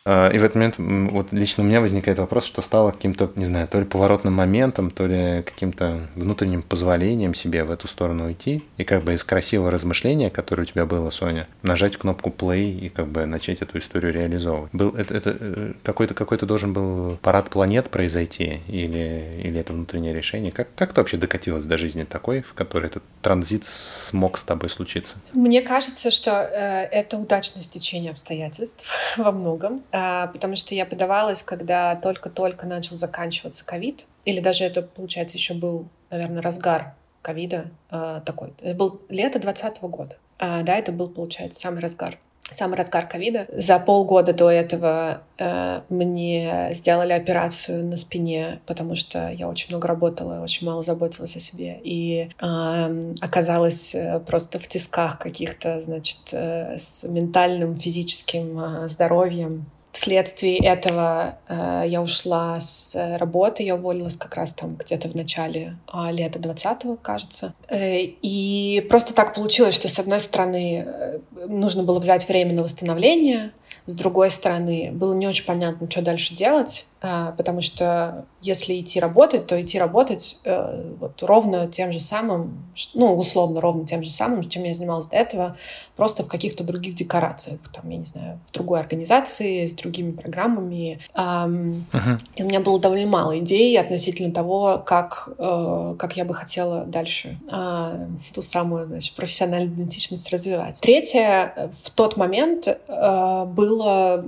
А, и в этот момент вот лично у меня возникает вопрос, что стало каким-то, не знаю, то ли поворотным моментом, то ли каким-то внутренним позволением себе в эту сторону уйти. И как бы из красивого размышления, которое у тебя было, Соня, нажать кнопку play и как бы начать эту историю реализовывать. Был это, это э, какой-то какой-то должен был парад планет произойти или, или это внутреннее решение? Как, как ты вообще докатилась до жизни такой, в которой этот транзит смог с тобой случиться? Мне кажется, что э, это удачное стечение обстоятельств во многом. А, потому что я подавалась, когда только-только начал заканчиваться ковид, или даже это, получается, еще был, наверное, разгар ковида а, такой. Это был лето 2020 года. А, да, это был, получается, самый разгар самый разгар ковида. За полгода до этого э, мне сделали операцию на спине, потому что я очень много работала, очень мало заботилась о себе. И э, оказалась просто в тисках каких-то, значит, э, с ментальным, физическим э, здоровьем Вследствие этого э, я ушла с работы, я уволилась как раз там где-то в начале э, лета 20-го, кажется. Э, и просто так получилось, что с одной стороны э, нужно было взять время на восстановление, с другой стороны было не очень понятно, что дальше делать. А, потому что если идти работать, то идти работать э, вот ровно тем же самым, ну, условно ровно тем же самым, чем я занималась до этого, просто в каких-то других декорациях, там, я не знаю, в другой организации, с другими программами. Uh-huh. И у меня было довольно мало идей относительно того, как, э, как я бы хотела дальше э, ту самую, значит, профессиональную идентичность развивать. Третье, в тот момент э, было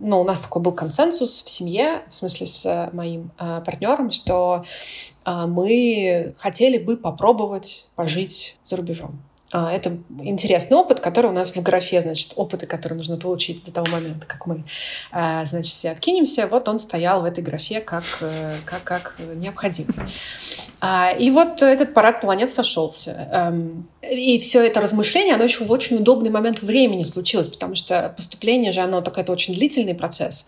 ну, у нас такой был консенсус в семье, в смысле с э, моим э, партнером, что э, мы хотели бы попробовать пожить за рубежом. А, это интересный опыт, который у нас в графе, значит, опыты, которые нужно получить до того момента, как мы, а, значит, все откинемся. Вот он стоял в этой графе как, э, как, как необходимый. А, и вот этот парад планет сошелся. Эм, и все это размышление, оно еще в очень удобный момент времени случилось, потому что поступление же, оно такой, это очень длительный процесс.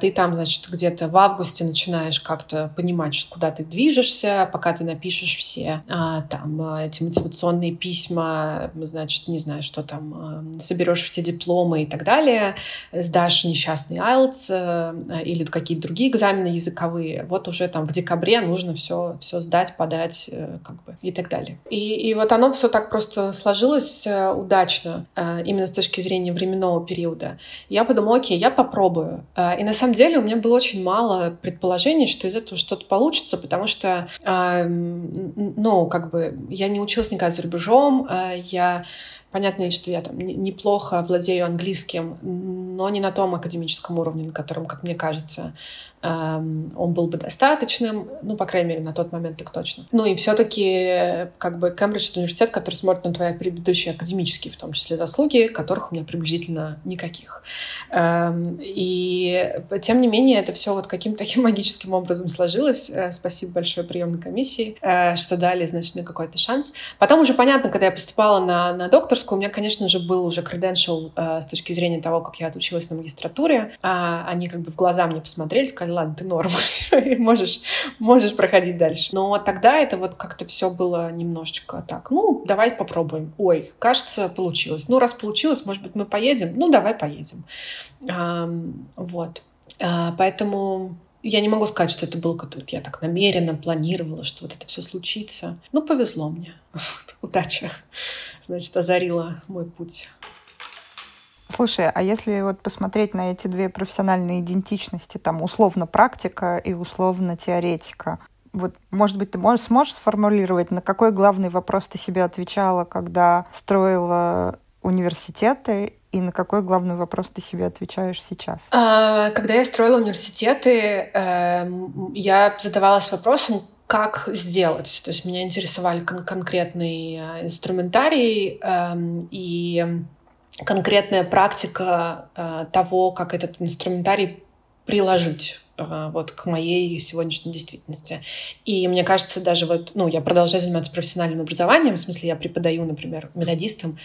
Ты там, значит, где-то в августе начинаешь как-то понимать, куда ты движешься, пока ты напишешь все там эти мотивационные письма, значит, не знаю, что там, э, соберешь все дипломы и так далее, сдашь несчастный IELTS э, или какие-то другие экзамены языковые, вот уже там в декабре нужно все, все сдать, подать, э, как бы, и так далее. И, и вот оно все так просто сложилось э, удачно, именно с точки зрения временного периода. Я подумала, окей, я попробую. И на самом деле у меня было очень мало предположений, что из этого что-то получится, потому что, ну, как бы, я не училась никогда за рубежом, я Понятно, что я там неплохо владею английским, но не на том академическом уровне, на котором, как мне кажется, он был бы достаточным, ну, по крайней мере, на тот момент так точно. Ну и все-таки как бы Кембридж — это университет, который смотрит на твои предыдущие академические, в том числе, заслуги, которых у меня приблизительно никаких. Эм, и тем не менее, это все вот каким-то таким магическим образом сложилось. Э, спасибо большое приемной комиссии, э, что дали, значит, мне какой-то шанс. Потом уже понятно, когда я поступала на, на докторскую, у меня, конечно же, был уже credential э, с точки зрения того, как я отучилась на магистратуре. А они как бы в глаза мне посмотрели, сказали, ладно, ты норм, можешь, можешь проходить дальше. Но тогда это вот как-то все было немножечко так, ну, давай попробуем. Ой, кажется, получилось. Ну, раз получилось, может быть, мы поедем? Ну, давай поедем. А, вот. А, поэтому я не могу сказать, что это было как-то я так намеренно планировала, что вот это все случится. Ну, повезло мне. Удача, значит, озарила мой путь. Слушай, а если вот посмотреть на эти две профессиональные идентичности, там условно практика и условно теоретика, вот, может быть, ты можешь, сможешь сформулировать, на какой главный вопрос ты себе отвечала, когда строила университеты, и на какой главный вопрос ты себе отвечаешь сейчас? А, когда я строила университеты, эм, я задавалась вопросом, как сделать. То есть меня интересовали кон- конкретный э, инструментарий, эм, и конкретная практика э, того, как этот инструментарий приложить э, вот к моей сегодняшней действительности. И мне кажется, даже вот, ну, я продолжаю заниматься профессиональным образованием, в смысле, я преподаю, например, методистам,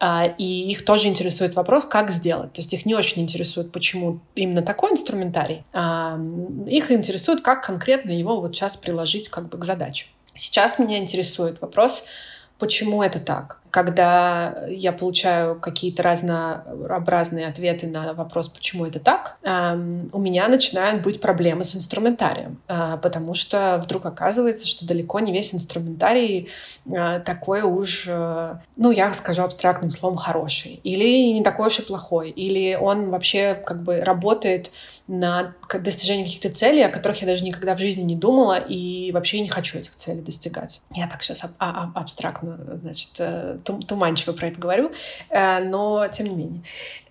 э, и их тоже интересует вопрос, как сделать. То есть их не очень интересует, почему именно такой инструментарий, а их интересует, как конкретно его вот сейчас приложить как бы к задаче. Сейчас меня интересует вопрос, почему это так когда я получаю какие-то разнообразные ответы на вопрос, почему это так, у меня начинают быть проблемы с инструментарием, а, потому что вдруг оказывается, что далеко не весь инструментарий а, такой уж, э, ну, я скажу абстрактным словом, хороший, или не такой уж и плохой, или он вообще как бы работает на достижение каких-то целей, о которых я даже никогда в жизни не думала и вообще не хочу этих целей достигать. Я так сейчас аб- аб- абстрактно, значит, э, туманчиво про это говорю, э, но тем не менее.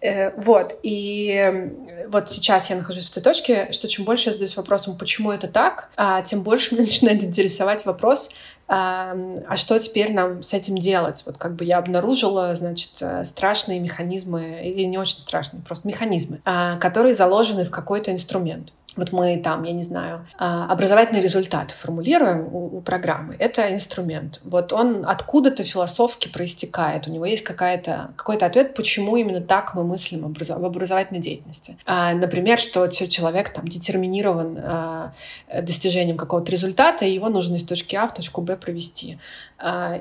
Э, вот, и вот сейчас я нахожусь в той точке, что чем больше я задаюсь вопросом, почему это так, а тем больше меня начинает интересовать вопрос, а, а что теперь нам с этим делать? Вот как бы я обнаружила, значит, э, страшные механизмы, или не очень страшные, просто механизмы, а, которые заложены в какой-то инструмент. Вот мы там, я не знаю, а, образовательный результат формулируем у, у программы. Это инструмент. Вот он откуда-то философски проистекает. У него есть какая-то, какой-то ответ, почему именно так мы мыслим образов, в образовательной деятельности. А, например, что человек там детерминирован а, достижением какого-то результата, и его нужно из точки А в точку Б провести.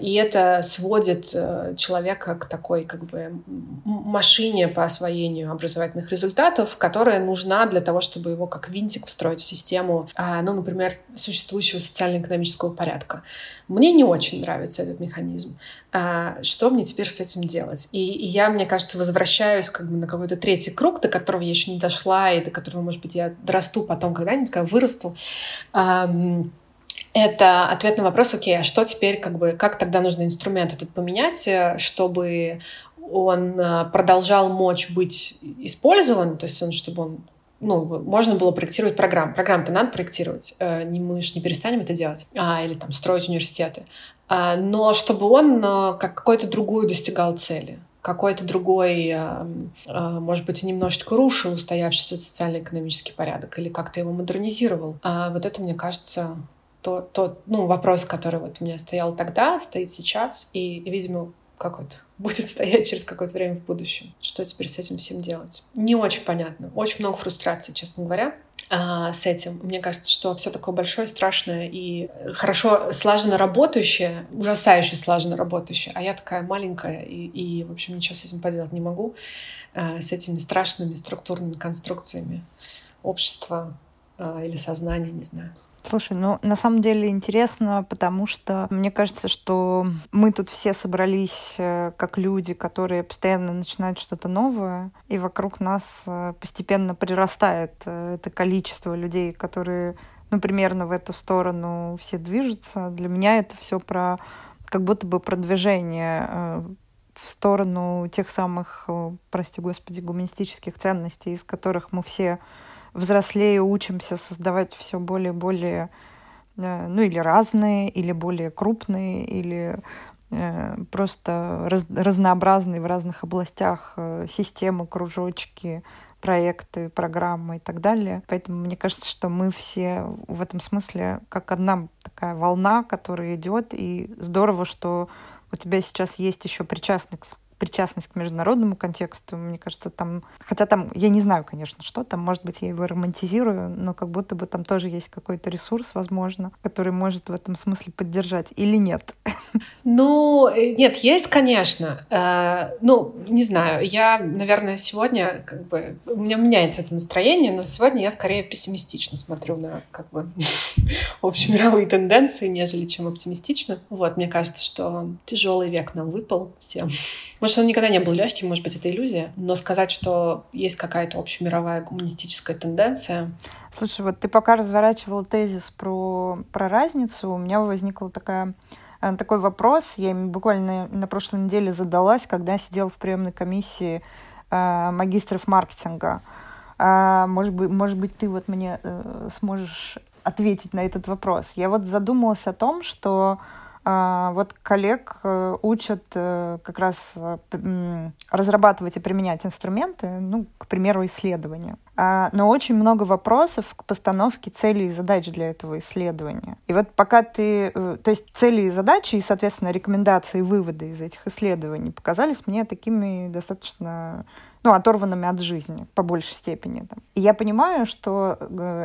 И это сводит а, человека к такой как бы машине по освоению образовательных результатов, которая нужна для того, чтобы его как вид винтик встроить в систему, а, ну, например, существующего социально-экономического порядка. Мне не очень нравится этот механизм. А, что мне теперь с этим делать? И, я, мне кажется, возвращаюсь как бы на какой-то третий круг, до которого я еще не дошла, и до которого, может быть, я дорасту потом когда-нибудь, когда вырасту это ответ на вопрос, окей, а что теперь, как бы, как тогда нужно инструмент этот поменять, э, чтобы он э, продолжал мочь быть использован, то есть он, чтобы он ну, можно было проектировать программу. Программу-то надо проектировать. Э, не, мы же не перестанем это делать. А, или там строить университеты. А, но чтобы он э, как какой-то другую достигал цели какой-то другой, э, может быть, немножечко рушил устоявшийся социально-экономический порядок или как-то его модернизировал. А вот это, мне кажется, то, то, ну, вопрос, который вот у меня стоял тогда, стоит сейчас, и, и видимо, какой-то будет стоять через какое-то время в будущем. Что теперь с этим всем делать? Не очень понятно. Очень много фрустрации, честно говоря а, с этим. Мне кажется, что все такое большое, страшное и хорошо слаженно работающее, ужасающе слаженно работающее, а я такая маленькая и, и в общем, ничего с этим поделать не могу, а, с этими страшными структурными конструкциями общества а, или сознания, не знаю. Слушай, ну на самом деле интересно, потому что мне кажется, что мы тут все собрались э, как люди, которые постоянно начинают что-то новое, и вокруг нас э, постепенно прирастает э, это количество людей, которые, ну, примерно в эту сторону все движутся. Для меня это все про как будто бы продвижение в сторону тех самых, прости господи, гуманистических ценностей, из которых мы все взрослее учимся создавать все более и более, э, ну или разные, или более крупные, или э, просто раз, разнообразные в разных областях э, системы, кружочки, проекты, программы и так далее. Поэтому мне кажется, что мы все в этом смысле как одна такая волна, которая идет, и здорово, что у тебя сейчас есть еще причастность причастность к международному контексту. Мне кажется, там... Хотя там, я не знаю, конечно, что там. Может быть, я его романтизирую, но как будто бы там тоже есть какой-то ресурс, возможно, который может в этом смысле поддержать. Или нет? Ну, э, нет, есть, конечно. Э, ну, не знаю. Я, наверное, сегодня как бы... У меня меняется это настроение, но сегодня я скорее пессимистично смотрю на как бы общемировые тенденции, нежели чем оптимистично. Вот, мне кажется, что тяжелый век нам выпал всем. Может, он никогда не был легким, может быть, это иллюзия, но сказать, что есть какая-то общемировая гуманистическая тенденция. Слушай, вот ты пока разворачивал тезис про, про разницу, у меня возникла такая э, такой вопрос. Я им буквально на прошлой неделе задалась, когда сидела в приемной комиссии э, магистров маркетинга. Э, может, быть, может быть, ты вот мне э, сможешь ответить на этот вопрос. Я вот задумалась о том, что вот коллег э, учат э, как раз э, разрабатывать и применять инструменты, ну, к примеру, исследования. А, но очень много вопросов к постановке целей и задач для этого исследования. И вот пока ты... То есть цели и задачи, и, соответственно, рекомендации и выводы из этих исследований показались мне такими достаточно ну, оторванными от жизни, по большей степени. Там. И я понимаю, что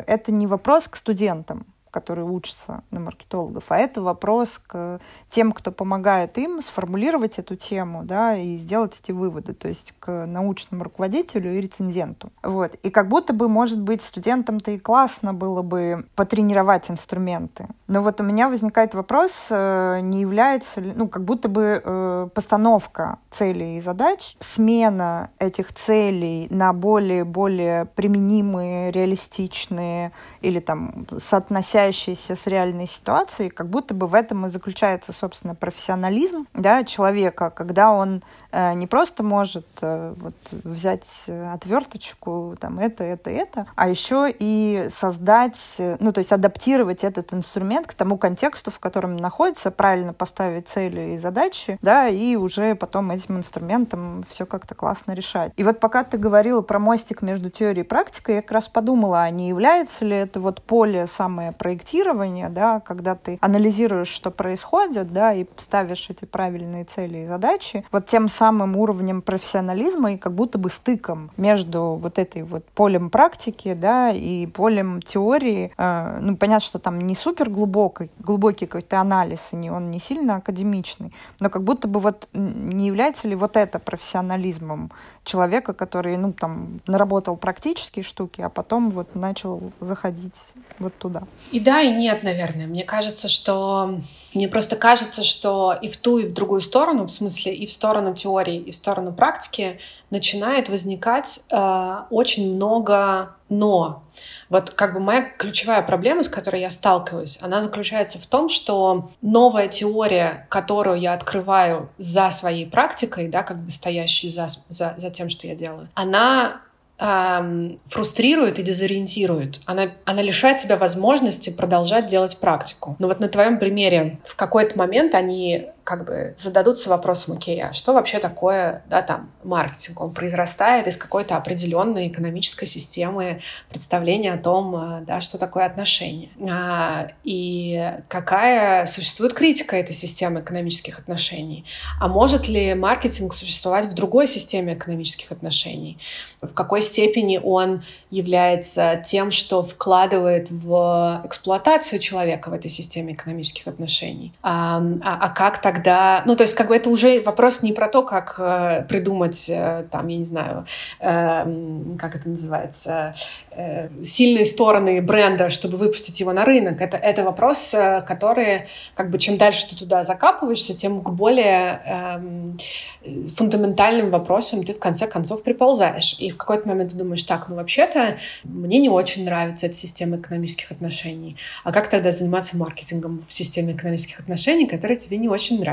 это не вопрос к студентам, которые учатся на маркетологов, а это вопрос к тем, кто помогает им сформулировать эту тему, да, и сделать эти выводы, то есть к научному руководителю и рецензенту. Вот. И как будто бы, может быть, студентам-то и классно было бы потренировать инструменты. Но вот у меня возникает вопрос, э, не является ли, ну, как будто бы э, постановка целей и задач, смена этих целей на более-более применимые, реалистичные или там соотносящиеся с реальной ситуацией, как будто бы в этом и заключается, собственно, профессионализм да, человека, когда он э, не просто может э, вот, взять отверточку, там, это, это, это, а еще и создать, ну, то есть адаптировать этот инструмент к тому контексту, в котором находится, правильно поставить цели и задачи, да, и уже потом этим инструментом все как-то классно решать. И вот пока ты говорила про мостик между теорией и практикой, я как раз подумала, а не является ли это вот поле самое проектирование, да, когда ты анализируешь, что происходит, да, и ставишь эти правильные цели и задачи, вот тем самым уровнем профессионализма и как будто бы стыком между вот этой вот полем практики, да, и полем теории. Э, ну, понятно, что там не супер глубокий, глубокий какой-то анализ, и не, он не сильно академичный, но как будто бы вот не является ли вот это профессионализмом человека, который, ну, там, наработал практические штуки, а потом вот начал заходить вот туда. Да, и нет, наверное. Мне кажется, что... Мне просто кажется, что и в ту, и в другую сторону, в смысле и в сторону теории, и в сторону практики начинает возникать э, очень много «но». Вот как бы моя ключевая проблема, с которой я сталкиваюсь, она заключается в том, что новая теория, которую я открываю за своей практикой, да, как бы стоящей за, за, за тем, что я делаю, она эм, фрустрирует и дезориентирует. Она, она лишает тебя возможности продолжать делать практику. Но вот на твоем примере в какой-то момент они как бы зададутся вопросом, окей, а что вообще такое, да, там, маркетинг? Он произрастает из какой-то определенной экономической системы представления о том, э, да, что такое отношения. А, и какая существует критика этой системы экономических отношений. А может ли маркетинг существовать в другой системе экономических отношений? В какой степени он является тем, что вкладывает в эксплуатацию человека в этой системе экономических отношений? А, а, а как тогда когда, ну, то есть, как бы это уже вопрос не про то, как э, придумать, э, там, я не знаю, э, как это называется, э, сильные стороны бренда, чтобы выпустить его на рынок. Это, это вопрос, э, который, как бы, чем дальше ты туда закапываешься, тем к более э, фундаментальным вопросам ты в конце концов приползаешь. И в какой-то момент ты думаешь, так, ну, вообще-то мне не очень нравится эта система экономических отношений. А как тогда заниматься маркетингом в системе экономических отношений, которая тебе не очень нравится?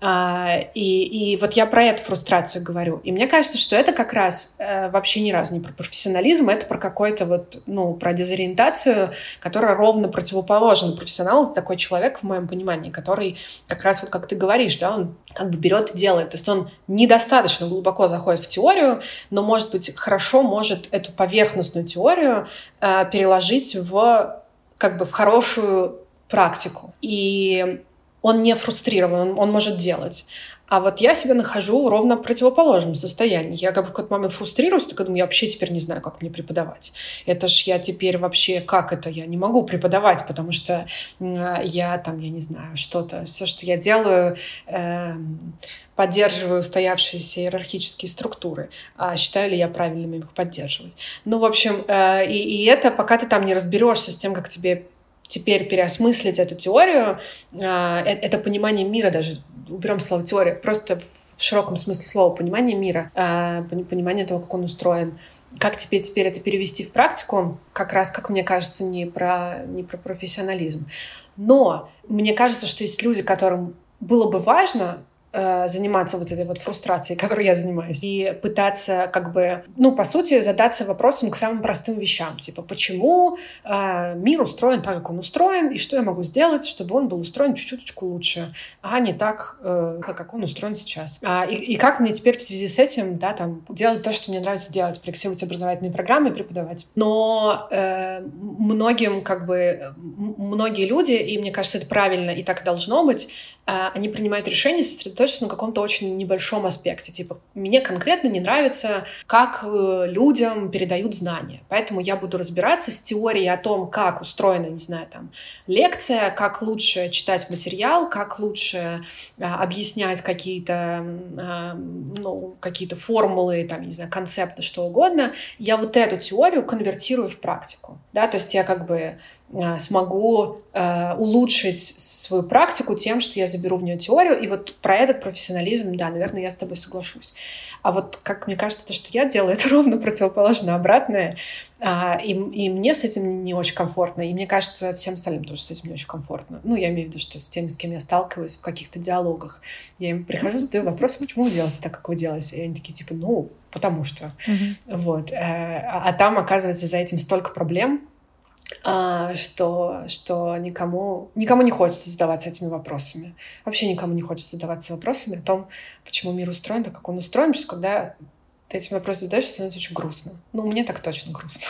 А, и, и вот я про эту фрустрацию говорю. И мне кажется, что это как раз э, вообще ни разу не про профессионализм, это про какой-то вот, ну, про дезориентацию, которая ровно противоположна. Профессионал — это такой человек, в моем понимании, который как раз вот как ты говоришь, да, он как бы берет и делает. То есть он недостаточно глубоко заходит в теорию, но, может быть, хорошо может эту поверхностную теорию э, переложить в как бы в хорошую практику. И он не фрустрирован, он, может делать. А вот я себя нахожу ровно в противоположном состоянии. Я как бы в какой-то момент фрустрируюсь, так думаю, я вообще теперь не знаю, как мне преподавать. Это ж я теперь вообще, как это, я не могу преподавать, потому что я там, я не знаю, что-то, все, что я делаю, э, поддерживаю устоявшиеся иерархические структуры. А считаю ли я правильным их поддерживать? Ну, в общем, э, и это пока ты там не разберешься с тем, как тебе теперь переосмыслить эту теорию, а, э, это понимание мира даже, уберем слово теория, просто в широком смысле слова понимание мира, а, понимание того, как он устроен. Как тебе теперь это перевести в практику, как раз, как мне кажется, не про, не про профессионализм. Но мне кажется, что есть люди, которым было бы важно заниматься вот этой вот фрустрацией, которой я занимаюсь, и пытаться как бы, ну, по сути, задаться вопросом к самым простым вещам, типа, почему э, мир устроен так, как он устроен, и что я могу сделать, чтобы он был устроен чуть-чуть лучше, а не так, э, как он устроен сейчас. А, и, и как мне теперь в связи с этим, да, там, делать то, что мне нравится делать, проектировать образовательные программы и преподавать. Но э, многим, как бы, многие люди, и мне кажется, это правильно, и так должно быть, э, они принимают решения сосредоточиться на каком-то очень небольшом аспекте. Типа, мне конкретно не нравится, как э, людям передают знания. Поэтому я буду разбираться с теорией о том, как устроена, не знаю, там, лекция, как лучше читать материал, как лучше а, объяснять какие-то, а, ну, какие-то формулы, там, не знаю, концепты, что угодно. Я вот эту теорию конвертирую в практику. Да? То есть я как бы смогу э, улучшить свою практику тем, что я заберу в нее теорию. И вот про этот профессионализм, да, наверное, я с тобой соглашусь. А вот, как мне кажется, то, что я делаю, это ровно противоположно обратное. А, и, и мне с этим не очень комфортно. И мне кажется, всем остальным тоже с этим не очень комфортно. Ну, я имею в виду, что с теми, с кем я сталкиваюсь в каких-то диалогах, я им прихожу, задаю вопрос, почему вы делаете так, как вы делаете? И они такие, типа, ну, потому что. Mm-hmm. Вот. Э, а, а там, оказывается, за этим столько проблем, а, что, что никому, никому не хочется задаваться этими вопросами. Вообще никому не хочется задаваться вопросами о том, почему мир устроен так, как он устроен, что когда ты этим вопросом задаешься, становится очень грустно. Ну, мне так точно грустно.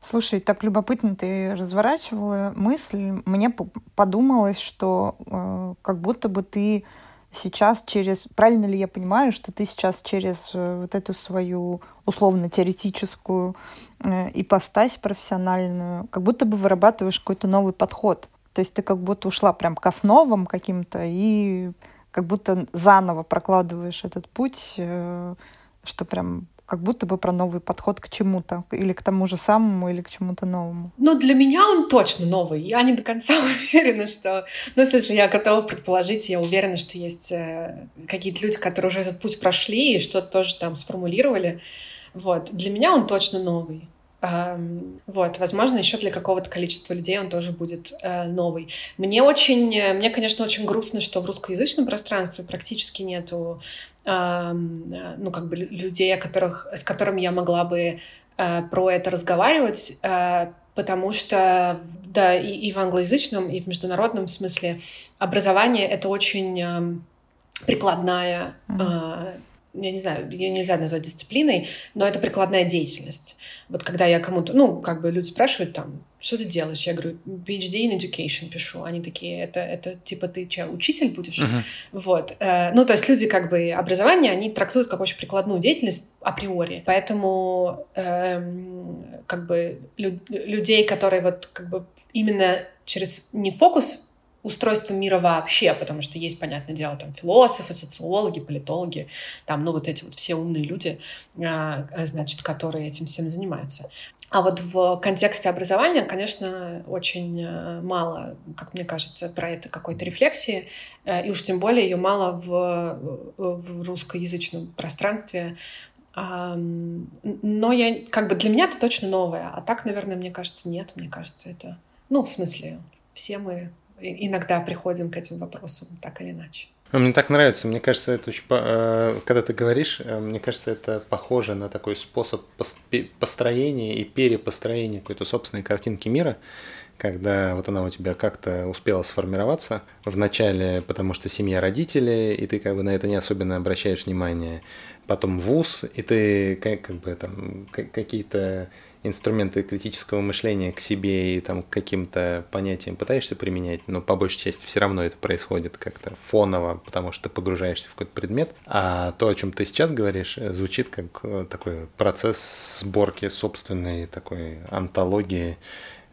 Слушай, так любопытно ты разворачивала мысль. Мне подумалось, что э, как будто бы ты сейчас через... Правильно ли я понимаю, что ты сейчас через э, вот эту свою условно-теоретическую э, ипостась профессиональную, как будто бы вырабатываешь какой-то новый подход. То есть ты как будто ушла прям к основам каким-то и как будто заново прокладываешь этот путь, э, что прям как будто бы про новый подход к чему-то, или к тому же самому, или к чему-то новому. Ну, для меня он точно новый. Я не до конца уверена, что... Ну, в смысле, я готова предположить, я уверена, что есть э, какие-то люди, которые уже этот путь прошли и что-то тоже там сформулировали. Вот. Для меня он точно новый. Вот, возможно, еще для какого-то количества людей он тоже будет э, новый. Мне очень, мне, конечно, очень грустно, что в русскоязычном пространстве практически нету, э, ну, как бы людей, о которых, с которыми я могла бы э, про это разговаривать, э, потому что, да, и, и в англоязычном, и в международном смысле образование — это очень э, прикладная э, я не знаю, ее нельзя назвать дисциплиной, но это прикладная деятельность. Вот когда я кому-то, ну, как бы люди спрашивают там, что ты делаешь? Я говорю, PhD in Education пишу. Они такие, это, это типа ты че, учитель будешь? Uh-huh. Вот. Э, ну, то есть люди как бы образование, они трактуют как очень прикладную деятельность априори. Поэтому эм, как бы лю- людей, которые вот как бы именно через не фокус устройства мира вообще, потому что есть, понятное дело, там философы, социологи, политологи, там, ну, вот эти вот все умные люди, а, значит, которые этим всем занимаются. А вот в контексте образования, конечно, очень э, мало, как мне кажется, про это какой-то рефлексии, э, и уж тем более ее мало в, в русскоязычном пространстве. Но я, как бы для меня это точно новое, а так, наверное, мне кажется, нет, мне кажется, это, ну, в смысле, все мы иногда приходим к этим вопросам, так или иначе. Ну, мне так нравится, мне кажется, это очень, э, когда ты говоришь, э, мне кажется, это похоже на такой способ построения и перепостроения какой-то собственной картинки мира, когда вот она у тебя как-то успела сформироваться в начале, потому что семья родители, и ты как бы на это не особенно обращаешь внимание, потом вуз, и ты как, как бы там какие-то инструменты критического мышления к себе и там к каким-то понятиям пытаешься применять, но по большей части все равно это происходит как-то фоново, потому что ты погружаешься в какой-то предмет. А то, о чем ты сейчас говоришь, звучит как э, такой процесс сборки собственной такой антологии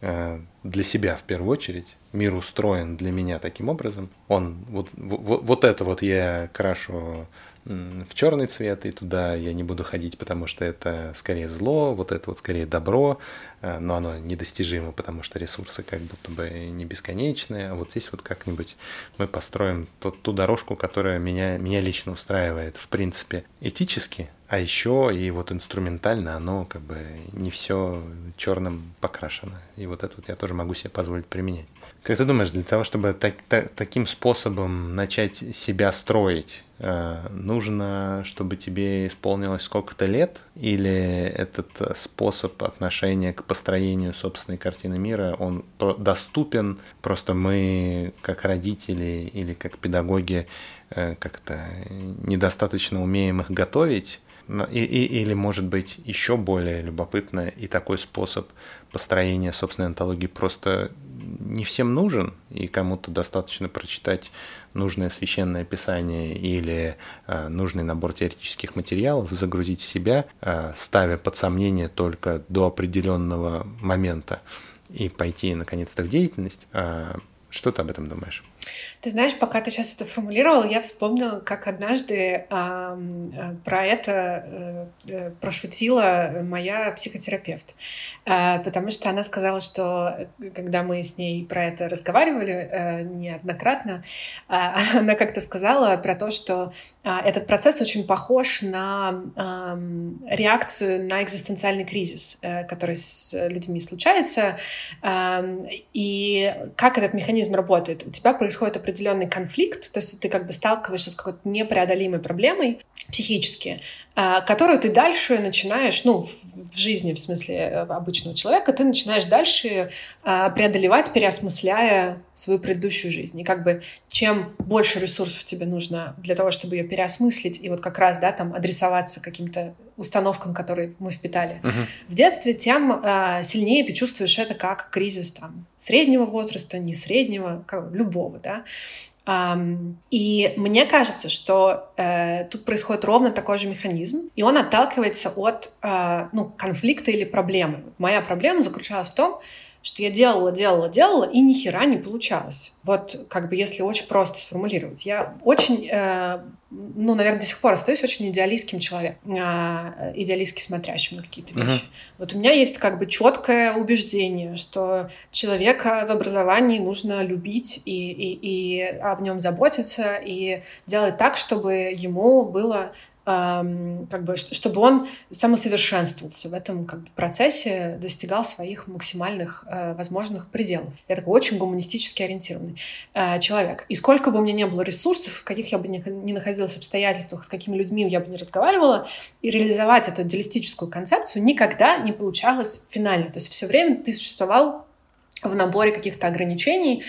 э, для себя в первую очередь. Мир устроен для меня таким образом. Он вот, вот, вот это вот я крашу в черный цвет, и туда я не буду ходить, потому что это скорее зло, вот это вот скорее добро, э, но оно недостижимо, потому что ресурсы как будто бы не бесконечные. А вот здесь вот как-нибудь мы построим ту, ту дорожку, которая меня, меня лично устраивает, в принципе, этически, а еще и вот инструментально оно как бы не все черным покрашено. И вот это вот я тоже могу себе позволить применять. Как ты думаешь, для того, чтобы так, так, таким способом начать себя строить, нужно, чтобы тебе исполнилось сколько-то лет? Или этот способ отношения к построению собственной картины мира, он доступен, просто мы, как родители или как педагоги, э, как-то недостаточно умеем их готовить? И, и, или, может быть, еще более любопытно и такой способ построения собственной антологии просто не всем нужен, и кому-то достаточно прочитать нужное священное писание или э, нужный набор теоретических материалов, загрузить в себя, э, ставя под сомнение только до определенного момента и пойти наконец-то в деятельность. Э, что ты об этом думаешь? Ты знаешь, пока ты сейчас это формулировал, я вспомнила, как однажды э, про это э, прошутила моя психотерапевт, э, потому что она сказала, что когда мы с ней про это разговаривали э, неоднократно, э, она как-то сказала про то, что э, этот процесс очень похож на э, реакцию на экзистенциальный кризис, э, который с людьми случается, э, и как этот механизм работает. У тебя происходит определенный конфликт, то есть ты как бы сталкиваешься с какой-то непреодолимой проблемой психически, а, которую ты дальше начинаешь, ну, в жизни, в смысле э, обычного человека, ты начинаешь дальше а, преодолевать, переосмысляя свою предыдущую жизнь. И как бы чем больше ресурсов тебе нужно для того, чтобы ее переосмыслить и вот как раз, да, там адресоваться каким-то установкам, которые мы впитали uh-huh. в детстве, тем э, сильнее ты чувствуешь это как кризис там среднего возраста, не среднего, как, любого, да. И мне кажется, что э, тут происходит ровно такой же механизм, и он отталкивается от э, ну, конфликта или проблемы. Моя проблема заключалась в том, что я делала, делала, делала, и ни хера не получалось. Вот как бы если очень просто сформулировать. Я очень, э, ну, наверное, до сих пор остаюсь очень идеалистским человеком, э, идеалистски смотрящим на какие-то вещи. Uh-huh. Вот у меня есть как бы четкое убеждение, что человека в образовании нужно любить и, и, и об нем заботиться, и делать так, чтобы ему было как бы, чтобы он самосовершенствовался в этом как бы, процессе, достигал своих максимальных э, возможных пределов. Я такой очень гуманистически ориентированный э, человек. И сколько бы у меня не было ресурсов, в каких я бы ни находилась обстоятельствах, с какими людьми я бы не разговаривала, и реализовать эту идеалистическую концепцию никогда не получалось финально. То есть все время ты существовал в наборе каких-то ограничений,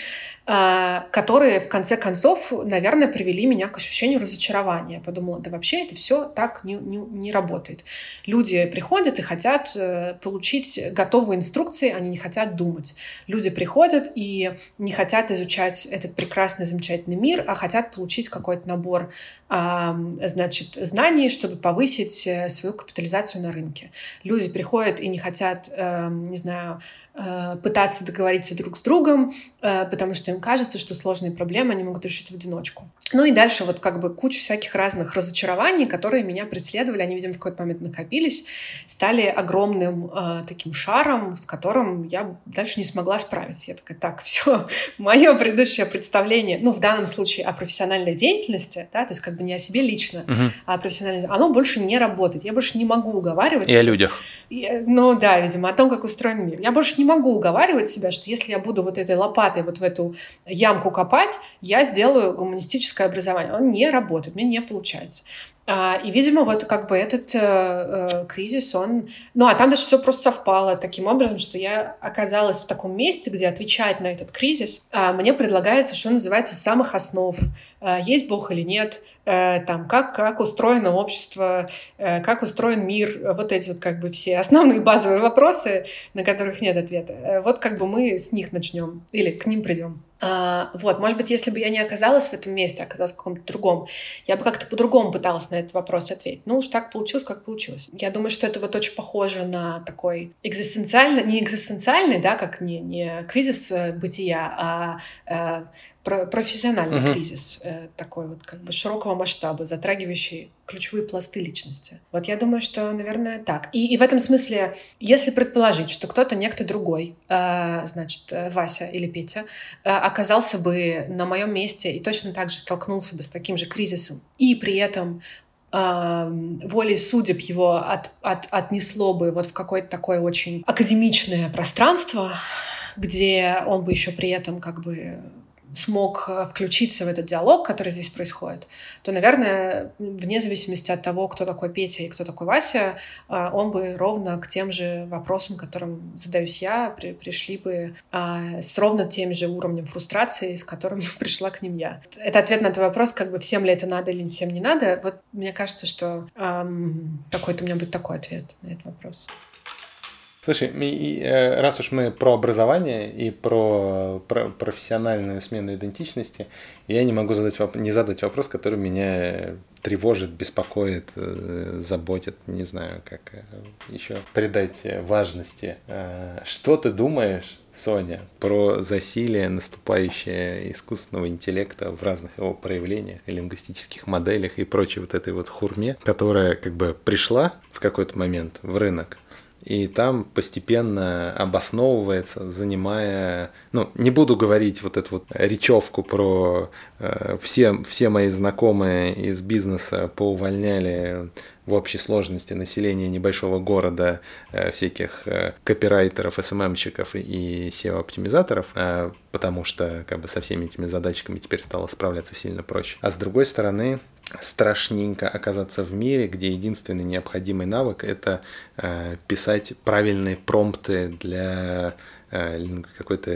которые в конце концов, наверное, привели меня к ощущению разочарования. Я подумала, да вообще это все так не, не, не работает. Люди приходят и хотят э, получить готовые инструкции, они не хотят думать. Люди приходят и не хотят изучать этот прекрасный, замечательный мир, а хотят получить какой-то набор значит, знаний, чтобы повысить э, свою капитализацию на рынке. Люди приходят и не хотят, эм, не знаю, э, пытаться договориться друг с другом, потому что им кажется, что сложные проблемы они могут решить в одиночку. Ну и дальше вот как бы куча всяких разных разочарований, которые меня преследовали, они, видимо, в какой-то момент накопились, стали огромным э, таким шаром, с которым я дальше не смогла справиться. Я такая, так, все, мое предыдущее представление, ну, в данном случае о профессиональной деятельности, да, то есть как бы не о себе лично, угу. а о профессиональной, оно больше не работает. Я больше не могу уговаривать. И о людях. И, ну да, видимо, о том, как устроен мир. Я больше не могу уговаривать себя, что если я буду вот этой лопатой вот в эту ямку копать, я сделаю гуманистическое образование. Он не работает, мне не получается. А, и, видимо, вот как бы этот э, э, кризис, он... Ну, а там даже все просто совпало таким образом, что я оказалась в таком месте, где отвечать на этот кризис, а мне предлагается, что называется, с самых основ. А, есть Бог или нет, э, там, как, как устроено общество, э, как устроен мир, вот эти вот как бы все основные базовые вопросы, на которых нет ответа. Э, вот как бы мы с них начнем или к ним придем. А, вот, может быть, если бы я не оказалась в этом месте, оказалась в каком-то другом, я бы как-то по-другому пыталась на этот вопрос ответить. Ну уж так получилось, как получилось. Я думаю, что это вот очень похоже на такой экзистенциальный, не экзистенциальный, да, как не, не кризис бытия, а профессиональный uh-huh. кризис э, такой вот как бы широкого масштаба, затрагивающий ключевые пласты личности. Вот я думаю, что, наверное, так. И, и в этом смысле, если предположить, что кто-то, некто другой, э, значит, э, Вася или Петя, э, оказался бы на моем месте и точно так же столкнулся бы с таким же кризисом, и при этом э, волей судеб его от, от, отнесло бы вот в какое-то такое очень академичное пространство, где он бы еще при этом как бы смог э, включиться в этот диалог, который здесь происходит, то, наверное, вне зависимости от того, кто такой Петя и кто такой Вася, э, он бы ровно к тем же вопросам, которым задаюсь я, при, пришли бы а, с ровно тем же уровнем фрустрации, с которым пришла к ним я. Это ответ на этот вопрос, как бы всем ли это надо или всем не надо. Вот мне кажется, что эм, какой-то у меня будет такой ответ на этот вопрос. Слушай, э, раз уж мы про образование и про, про профессиональную смену идентичности, я не могу задать, не задать вопрос, который меня тревожит, беспокоит, э, заботит, не знаю, как э, еще придать важности. Что ты думаешь, Соня, про засилие, наступающее искусственного интеллекта в разных его проявлениях, лингвистических моделях и прочей вот этой вот хурме, которая как бы пришла в какой-то момент в рынок, и там постепенно обосновывается, занимая, ну, не буду говорить вот эту вот речевку про э, все, все мои знакомые из бизнеса поувольняли в общей сложности населения небольшого города э, всяких э, копирайтеров, СММщиков и SEO-оптимизаторов, э, потому что как бы со всеми этими задачками теперь стало справляться сильно проще. А с другой стороны, страшненько оказаться в мире, где единственный необходимый навык это э, писать правильные промпты для э, какой-то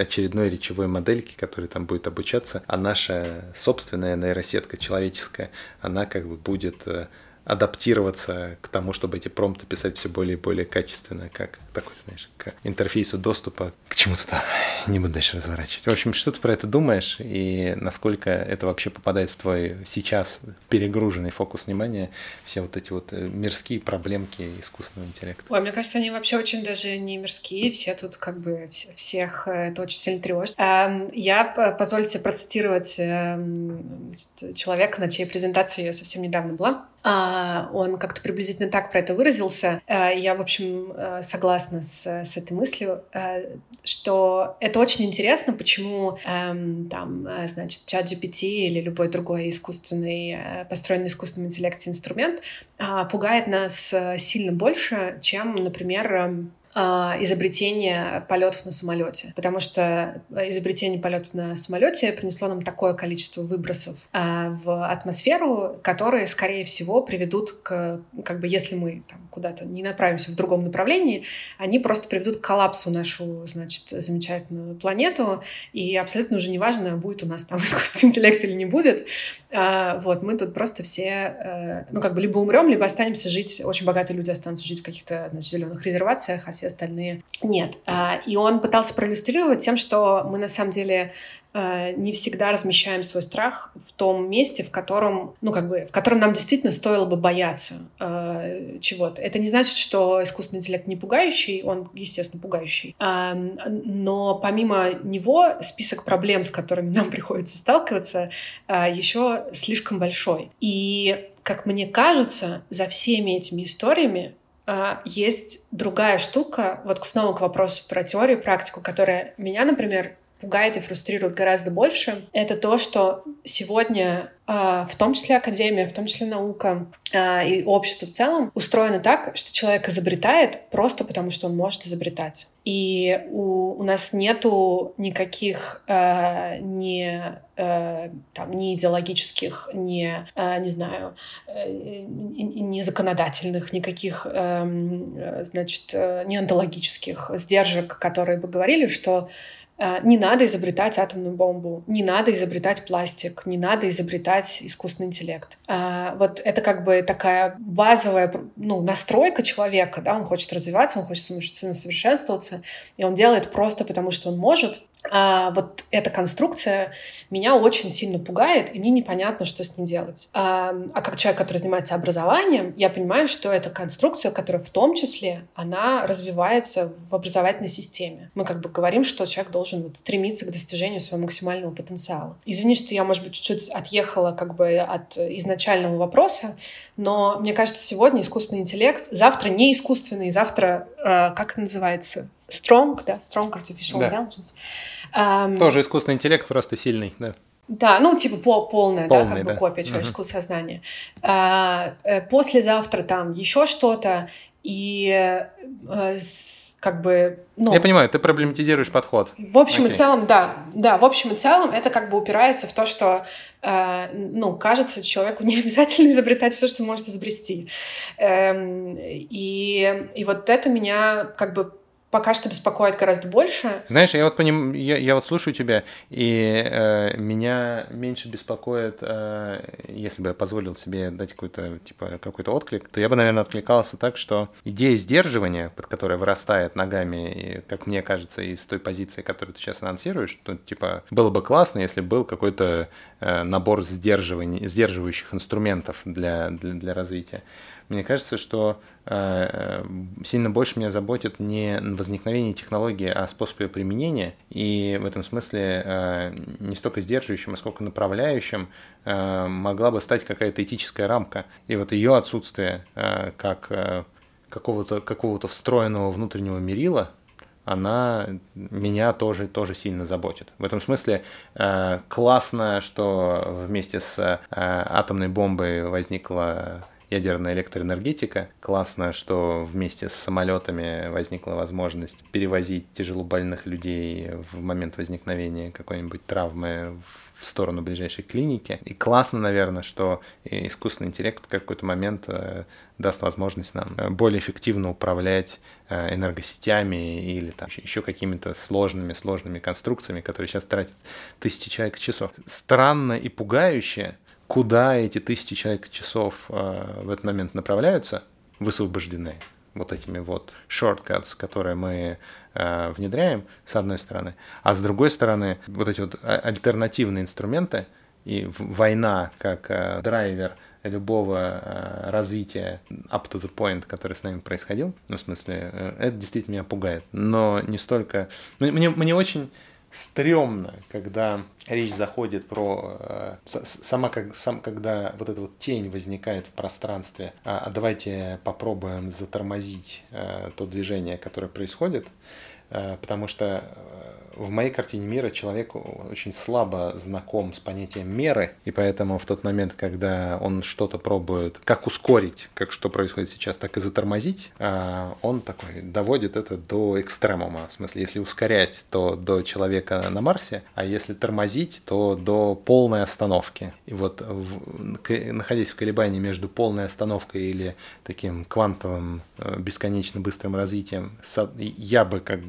очередной речевой модельки, которая там будет обучаться, а наша собственная нейросетка человеческая, она как бы будет э, адаптироваться к тому, чтобы эти промпты писать все более и более качественно, как такой, знаешь, к интерфейсу доступа к чему-то там. Не буду дальше разворачивать. В общем, что ты про это думаешь и насколько это вообще попадает в твой сейчас перегруженный фокус внимания, все вот эти вот э, мирские проблемки искусственного интеллекта? Ой, мне кажется, они вообще очень даже не мирские, все тут как бы всех э, это очень сильно тревожит. Эм, я позволю себе процитировать эм, человека, на чьей презентации я совсем недавно была. А, он как-то приблизительно так про это выразился. Э, я, в общем, э, согласна с, с этой мыслью, э, что это очень интересно, почему эм, там, значит, чат GPT или любой другой искусственный, построенный искусственным интеллекте инструмент а, пугает нас сильно больше, чем, например, эм, а, изобретение полетов на самолете, потому что э, изобретение полетов на самолете принесло нам такое количество выбросов а, в атмосферу, которые, скорее всего, приведут к, как бы, если мы там, куда-то не направимся в другом направлении, они просто приведут к коллапсу нашу, значит, замечательную планету, и абсолютно уже неважно, будет у нас там искусственный интеллект или не будет. А, вот, мы тут просто все, э, ну, как бы, либо умрем, либо останемся жить, очень богатые люди останутся жить в каких-то, значит, зеленых резервациях, а все остальные нет. А, и он пытался проиллюстрировать тем, что мы на самом деле э, не всегда размещаем свой страх в том месте, в котором, ну, как бы, в котором нам действительно стоило бы бояться э, чего-то. Это не значит, что искусственный интеллект не пугающий, он, естественно, пугающий. А, но помимо него список проблем, с которыми нам приходится сталкиваться, э, еще слишком большой. И как мне кажется, за всеми этими историями а, есть другая штука, вот снова к вопросу про теорию и практику, которая меня, например, пугает и фрустрирует гораздо больше, это то, что сегодня а, в том числе академия, в том числе наука а, и общество в целом устроено так, что человек изобретает просто потому, что он может изобретать. И у, у нас нету никаких э, ни, э, там, ни идеологических, ни, э, не знаю, э, ни законодательных, никаких, э, значит, э, ни сдержек, которые бы говорили, что не надо изобретать атомную бомбу, не надо изобретать пластик, не надо изобретать искусственный интеллект. Э, вот это как бы такая базовая ну, настройка человека, да, он хочет развиваться, он хочет самосовершенствоваться, и он делает просто потому, что он может, а, вот эта конструкция меня очень сильно пугает, и мне непонятно, что с ней делать. А, а как человек, который занимается образованием, я понимаю, что это конструкция, которая в том числе, она развивается в образовательной системе. Мы как бы говорим, что человек должен вот стремиться к достижению своего максимального потенциала. Извини, что я, может быть, чуть-чуть отъехала как бы от изначального вопроса, но мне кажется, сегодня искусственный интеллект, завтра не искусственный, завтра, э, как называется, Strong, да, Strong Artificial да. Intelligence. Um, Тоже искусственный интеллект, просто сильный, да. Да, ну, типа по, полная, полная, да, как да. бы копия человеческого uh-huh. сознания. А, э, послезавтра там еще что-то, и э, как бы... Ну, Я понимаю, ты проблематизируешь подход. В общем okay. и целом, да. Да, в общем и целом это как бы упирается в то, что, э, ну, кажется, человеку не обязательно изобретать все, что может изобрести. Эм, и, и вот это меня как бы пока что беспокоит гораздо больше. Знаешь, я вот поним... я, я вот слушаю тебя, и э, меня меньше беспокоит, э, если бы я позволил себе дать какой-то типа какой-то отклик, то я бы, наверное, откликался так, что идея сдерживания, под которой вырастает ногами, и, как мне кажется, из той позиции, которую ты сейчас анонсируешь, то типа было бы классно, если был какой-то э, набор сдерживаний, сдерживающих инструментов для, для, для развития. Мне кажется, что э, сильно больше меня заботит не возникновение технологии, а способ ее применения. И в этом смысле э, не столько сдерживающим, а сколько направляющим э, могла бы стать какая-то этическая рамка. И вот ее отсутствие э, как э, какого-то какого встроенного внутреннего мерила, она меня тоже, тоже сильно заботит. В этом смысле э, классно, что вместе с э, атомной бомбой возникла ядерная электроэнергетика. Классно, что вместе с самолетами возникла возможность перевозить тяжелобольных людей в момент возникновения какой-нибудь травмы в сторону ближайшей клиники. И классно, наверное, что искусственный интеллект в какой-то момент э, даст возможность нам э, более эффективно управлять э, энергосетями или там, еще какими-то сложными, сложными конструкциями, которые сейчас тратят тысячи человек часов. Странно и пугающе, куда эти тысячи человек часов э, в этот момент направляются, высвобождены вот этими вот shortcuts, которые мы э, внедряем, с одной стороны, а с другой стороны, вот эти вот а, альтернативные инструменты и война как э, драйвер любого развития up to the point, который с нами происходил, ну, в смысле, это действительно меня пугает, но не столько... Мне, мне очень стрёмно, когда речь заходит про э, сама как сам когда вот эта вот тень возникает в пространстве, а, а давайте попробуем затормозить э, то движение, которое происходит, э, потому что э, в моей картине мира человек очень слабо знаком с понятием меры, и поэтому в тот момент, когда он что-то пробует, как ускорить, как что происходит сейчас, так и затормозить, а, он такой доводит это до экстремума. В смысле, если ускорять, то до человека на Марсе, а если тормозить, то до полной остановки. И вот в, находясь в колебании между полной остановкой или таким квантовым э, бесконечно быстрым развитием, я бы как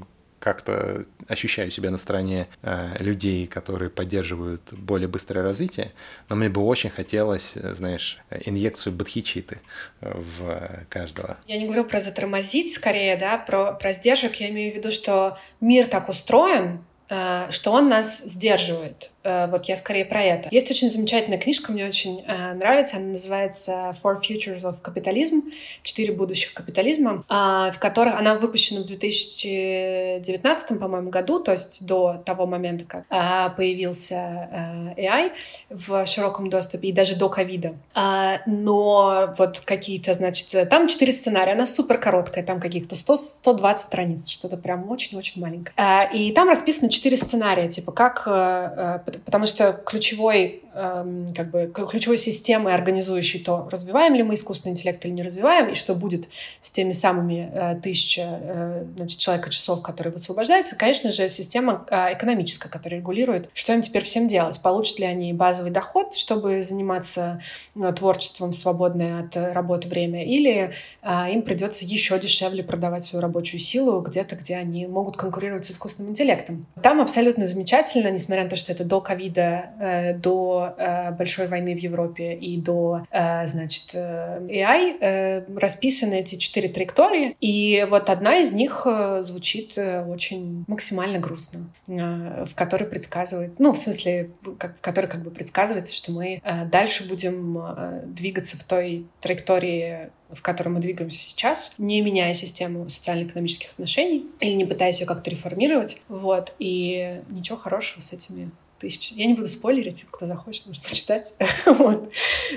как-то ощущаю себя на стороне э, людей, которые поддерживают более быстрое развитие, но мне бы очень хотелось, э, знаешь, инъекцию бодхичиты в каждого. Я не говорю про затормозить скорее, да, про, про сдержек. Я имею в виду, что мир так устроен, э, что он нас сдерживает. Э, вот я скорее про это. Есть очень замечательная книжка, мне очень э, нравится, она называется Four Futures of Capitalism, четыре будущих капитализма, э, в которой она выпущена в 2019, по-моему, году, то есть до того момента, как э, появился э, AI в широком доступе и даже до ковида. Э, но вот какие-то, значит, там четыре сценария, она супер короткая, там каких-то 100, 120 страниц, что-то прям очень-очень маленькое. Э, и там расписано четыре сценария, типа как э, э потому что ключевой Эм, как бы ключевой системой, организующей то, развиваем ли мы искусственный интеллект или не развиваем, и что будет с теми самыми э, тысяча э, значит, человека-часов, которые высвобождаются, конечно же, система э, экономическая, которая регулирует, что им теперь всем делать. Получат ли они базовый доход, чтобы заниматься э, творчеством в свободное от работы время, или э, им придется еще дешевле продавать свою рабочую силу где-то, где они могут конкурировать с искусственным интеллектом. Там абсолютно замечательно, несмотря на то, что это до ковида, э, до э, большой войны в Европе и до, э, значит, э, AI э, расписаны эти четыре траектории, и вот одна из них э, звучит э, очень максимально грустно, э, в которой предсказывается, ну, в смысле, как, в которой как бы предсказывается, что мы э, дальше будем э, двигаться в той траектории в которой мы двигаемся сейчас, не меняя систему социально-экономических отношений или не пытаясь ее как-то реформировать. Вот. И ничего хорошего с этими тысяч. Я не буду спойлерить, кто захочет, может почитать. вот.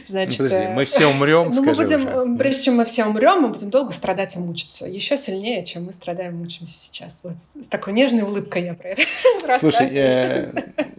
Значит, Подожди, мы все умрем, ну, мы будем, уже. прежде чем мы все умрем, мы будем долго страдать и мучиться. Еще сильнее, чем мы страдаем и мучимся сейчас. Вот с такой нежной улыбкой я про это Слушай,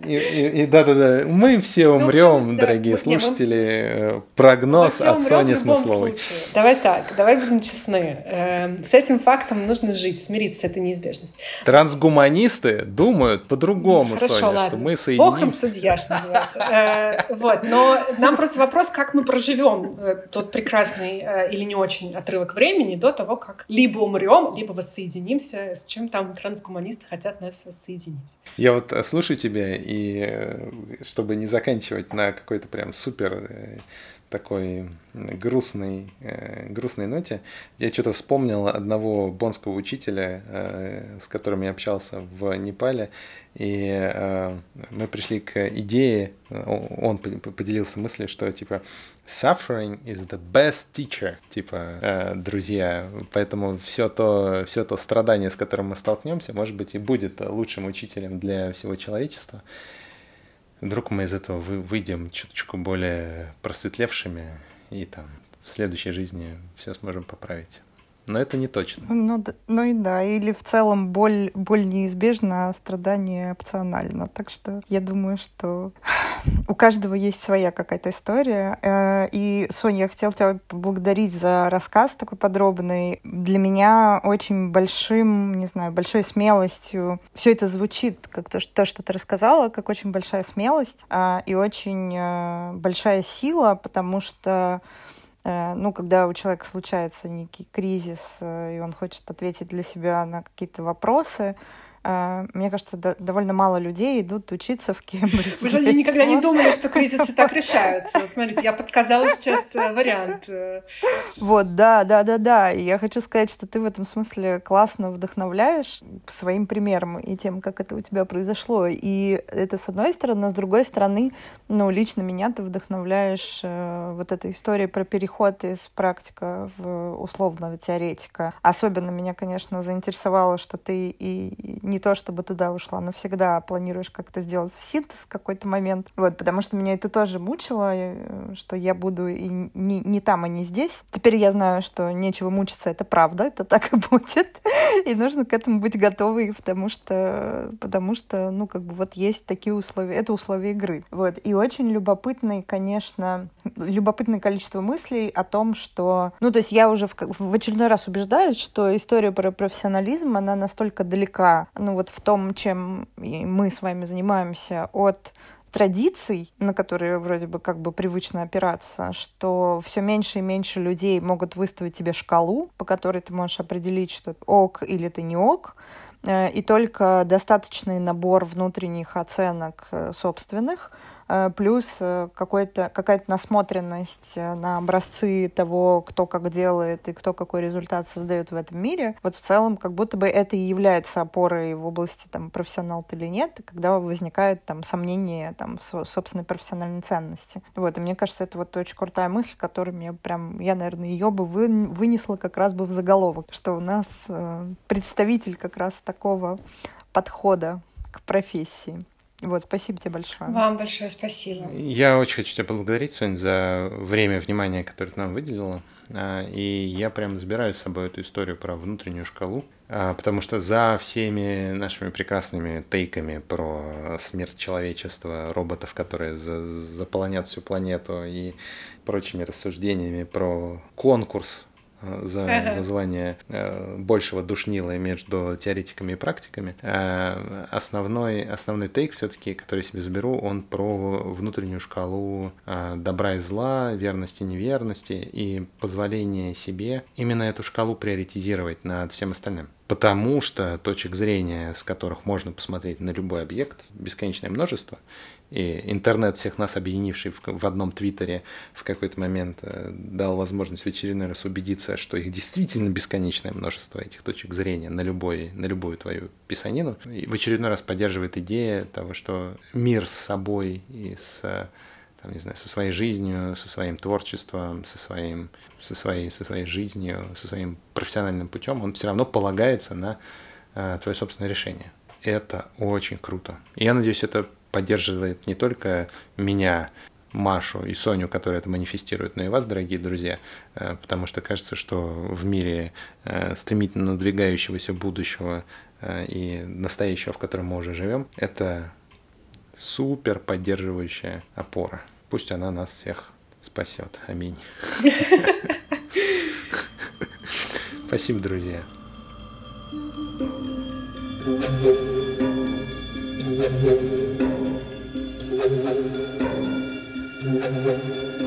и да-да-да, мы все ну, умрем, дорогие слушатели. Э, прогноз от Сони Смысловой. Давай так, давай будем честны. Эм, с этим фактом нужно жить, смириться с этой неизбежностью. Трансгуманисты думают по-другому, Соня, что мы соединимся. Бог им судья, что называется. Э, вот, но нам просто вопрос, как мы проживем э, тот прекрасный э, или не очень отрывок времени до того, как либо умрем, либо воссоединимся, с чем там трансгуманисты хотят нас воссоединить. Я вот слушаю тебя, и чтобы не заканчивать на какой-то прям супер такой грустной, э, грустной ноте, я что-то вспомнил одного бонского учителя, э, с которым я общался в Непале, и э, мы пришли к идее, он поделился мыслью, что типа suffering is the best teacher, типа э, друзья, поэтому все то, все то страдание, с которым мы столкнемся, может быть и будет лучшим учителем для всего человечества вдруг мы из этого выйдем чуточку более просветлевшими и там в следующей жизни все сможем поправить. Но это не точно. Ну, ну и да, или в целом боль, боль неизбежна, а страдание опционально. Так что я думаю, что у каждого есть своя какая-то история. Э, и, Соня, я хотела тебя поблагодарить за рассказ такой подробный. Для меня очень большим, не знаю, большой смелостью. Все это звучит как то, что, ты рассказала, как очень большая смелость а, и очень э, большая сила, потому что ну, когда у человека случается некий кризис, э, и он хочет ответить для себя на какие-то вопросы, мне кажется, довольно мало людей идут учиться в Кембридж. Вы же никогда не думали, что кризисы так решаются. Вот смотрите, я подсказала сейчас э, вариант. Вот, да, да, да, да. И я хочу сказать, что ты в этом смысле классно вдохновляешь своим примером и тем, как это у тебя произошло. И это с одной стороны, но с другой стороны, ну, лично меня ты вдохновляешь э, вот эта история про переход из практика в условного теоретика. Особенно меня, конечно, заинтересовало, что ты и не то чтобы туда ушла, но всегда планируешь как-то сделать синтез в какой-то момент. Вот, потому что меня это тоже мучило, э, что я буду и не, не там, и не здесь. Теперь я знаю, что нечего мучиться, это правда, это так и будет. И нужно к этому быть готовой, потому что, потому что, ну, как бы вот есть такие условия, это условия игры. Вот, и очень любопытный, конечно, любопытное количество мыслей о том, что, ну, то есть я уже в, в очередной раз убеждаюсь, что история про профессионализм, она настолько далека ну вот в том, чем мы с вами занимаемся, от традиций, на которые вроде бы как бы привычно опираться, что все меньше и меньше людей могут выставить тебе шкалу, по которой ты можешь определить, что ок или ты не ок, э, и только достаточный набор внутренних оценок э, собственных — плюс э, какая-то насмотренность э, на образцы того, кто как делает и кто какой результат создает в этом мире. Вот в целом как будто бы это и является опорой в области там, профессионал ты или нет, когда возникает там сомнение там, в собственной профессиональной ценности. Вот, и мне кажется, это вот очень крутая мысль, которую мне прям, я, наверное, ее бы вы, вынесла как раз бы в заголовок, что у нас э, представитель как раз такого подхода к профессии. Вот, спасибо тебе большое. Вам большое спасибо. Я очень хочу тебя поблагодарить, Соня, за время, внимание, которое ты нам выделила. А, и я прям забираю с собой эту историю про внутреннюю шкалу, а, потому что за всеми нашими прекрасными тейками про смерть человечества, роботов, которые заполонят всю планету и прочими рассуждениями про конкурс за, ага. за звание э, большего душнила между теоретиками и практиками. А основной, основной тейк все-таки, который я себе заберу, он про внутреннюю шкалу э, добра и зла, верности и неверности и позволение себе именно эту шкалу приоритизировать над всем остальным. Потому что точек зрения, с которых можно посмотреть на любой объект, бесконечное множество, и интернет, всех нас объединивший в, в одном твиттере, в какой-то момент э, дал возможность в очередной раз убедиться, что их действительно бесконечное множество этих точек зрения на, любой, на любую твою писанину. И в очередной раз поддерживает идея того, что мир с собой и с там, не знаю, со своей жизнью, со своим творчеством, со, своим, со, своей, со своей жизнью, со своим профессиональным путем, он все равно полагается на э, твое собственное решение. Это очень круто. И я надеюсь, это поддерживает не только меня, Машу и Соню, которые это манифестируют, но и вас, дорогие друзья, э, потому что кажется, что в мире э, стремительно надвигающегося будущего э, и настоящего, в котором мы уже живем, это супер поддерживающая опора. Пусть она нас всех спасет. Аминь. Спасибо, друзья. Thank you. Thank you.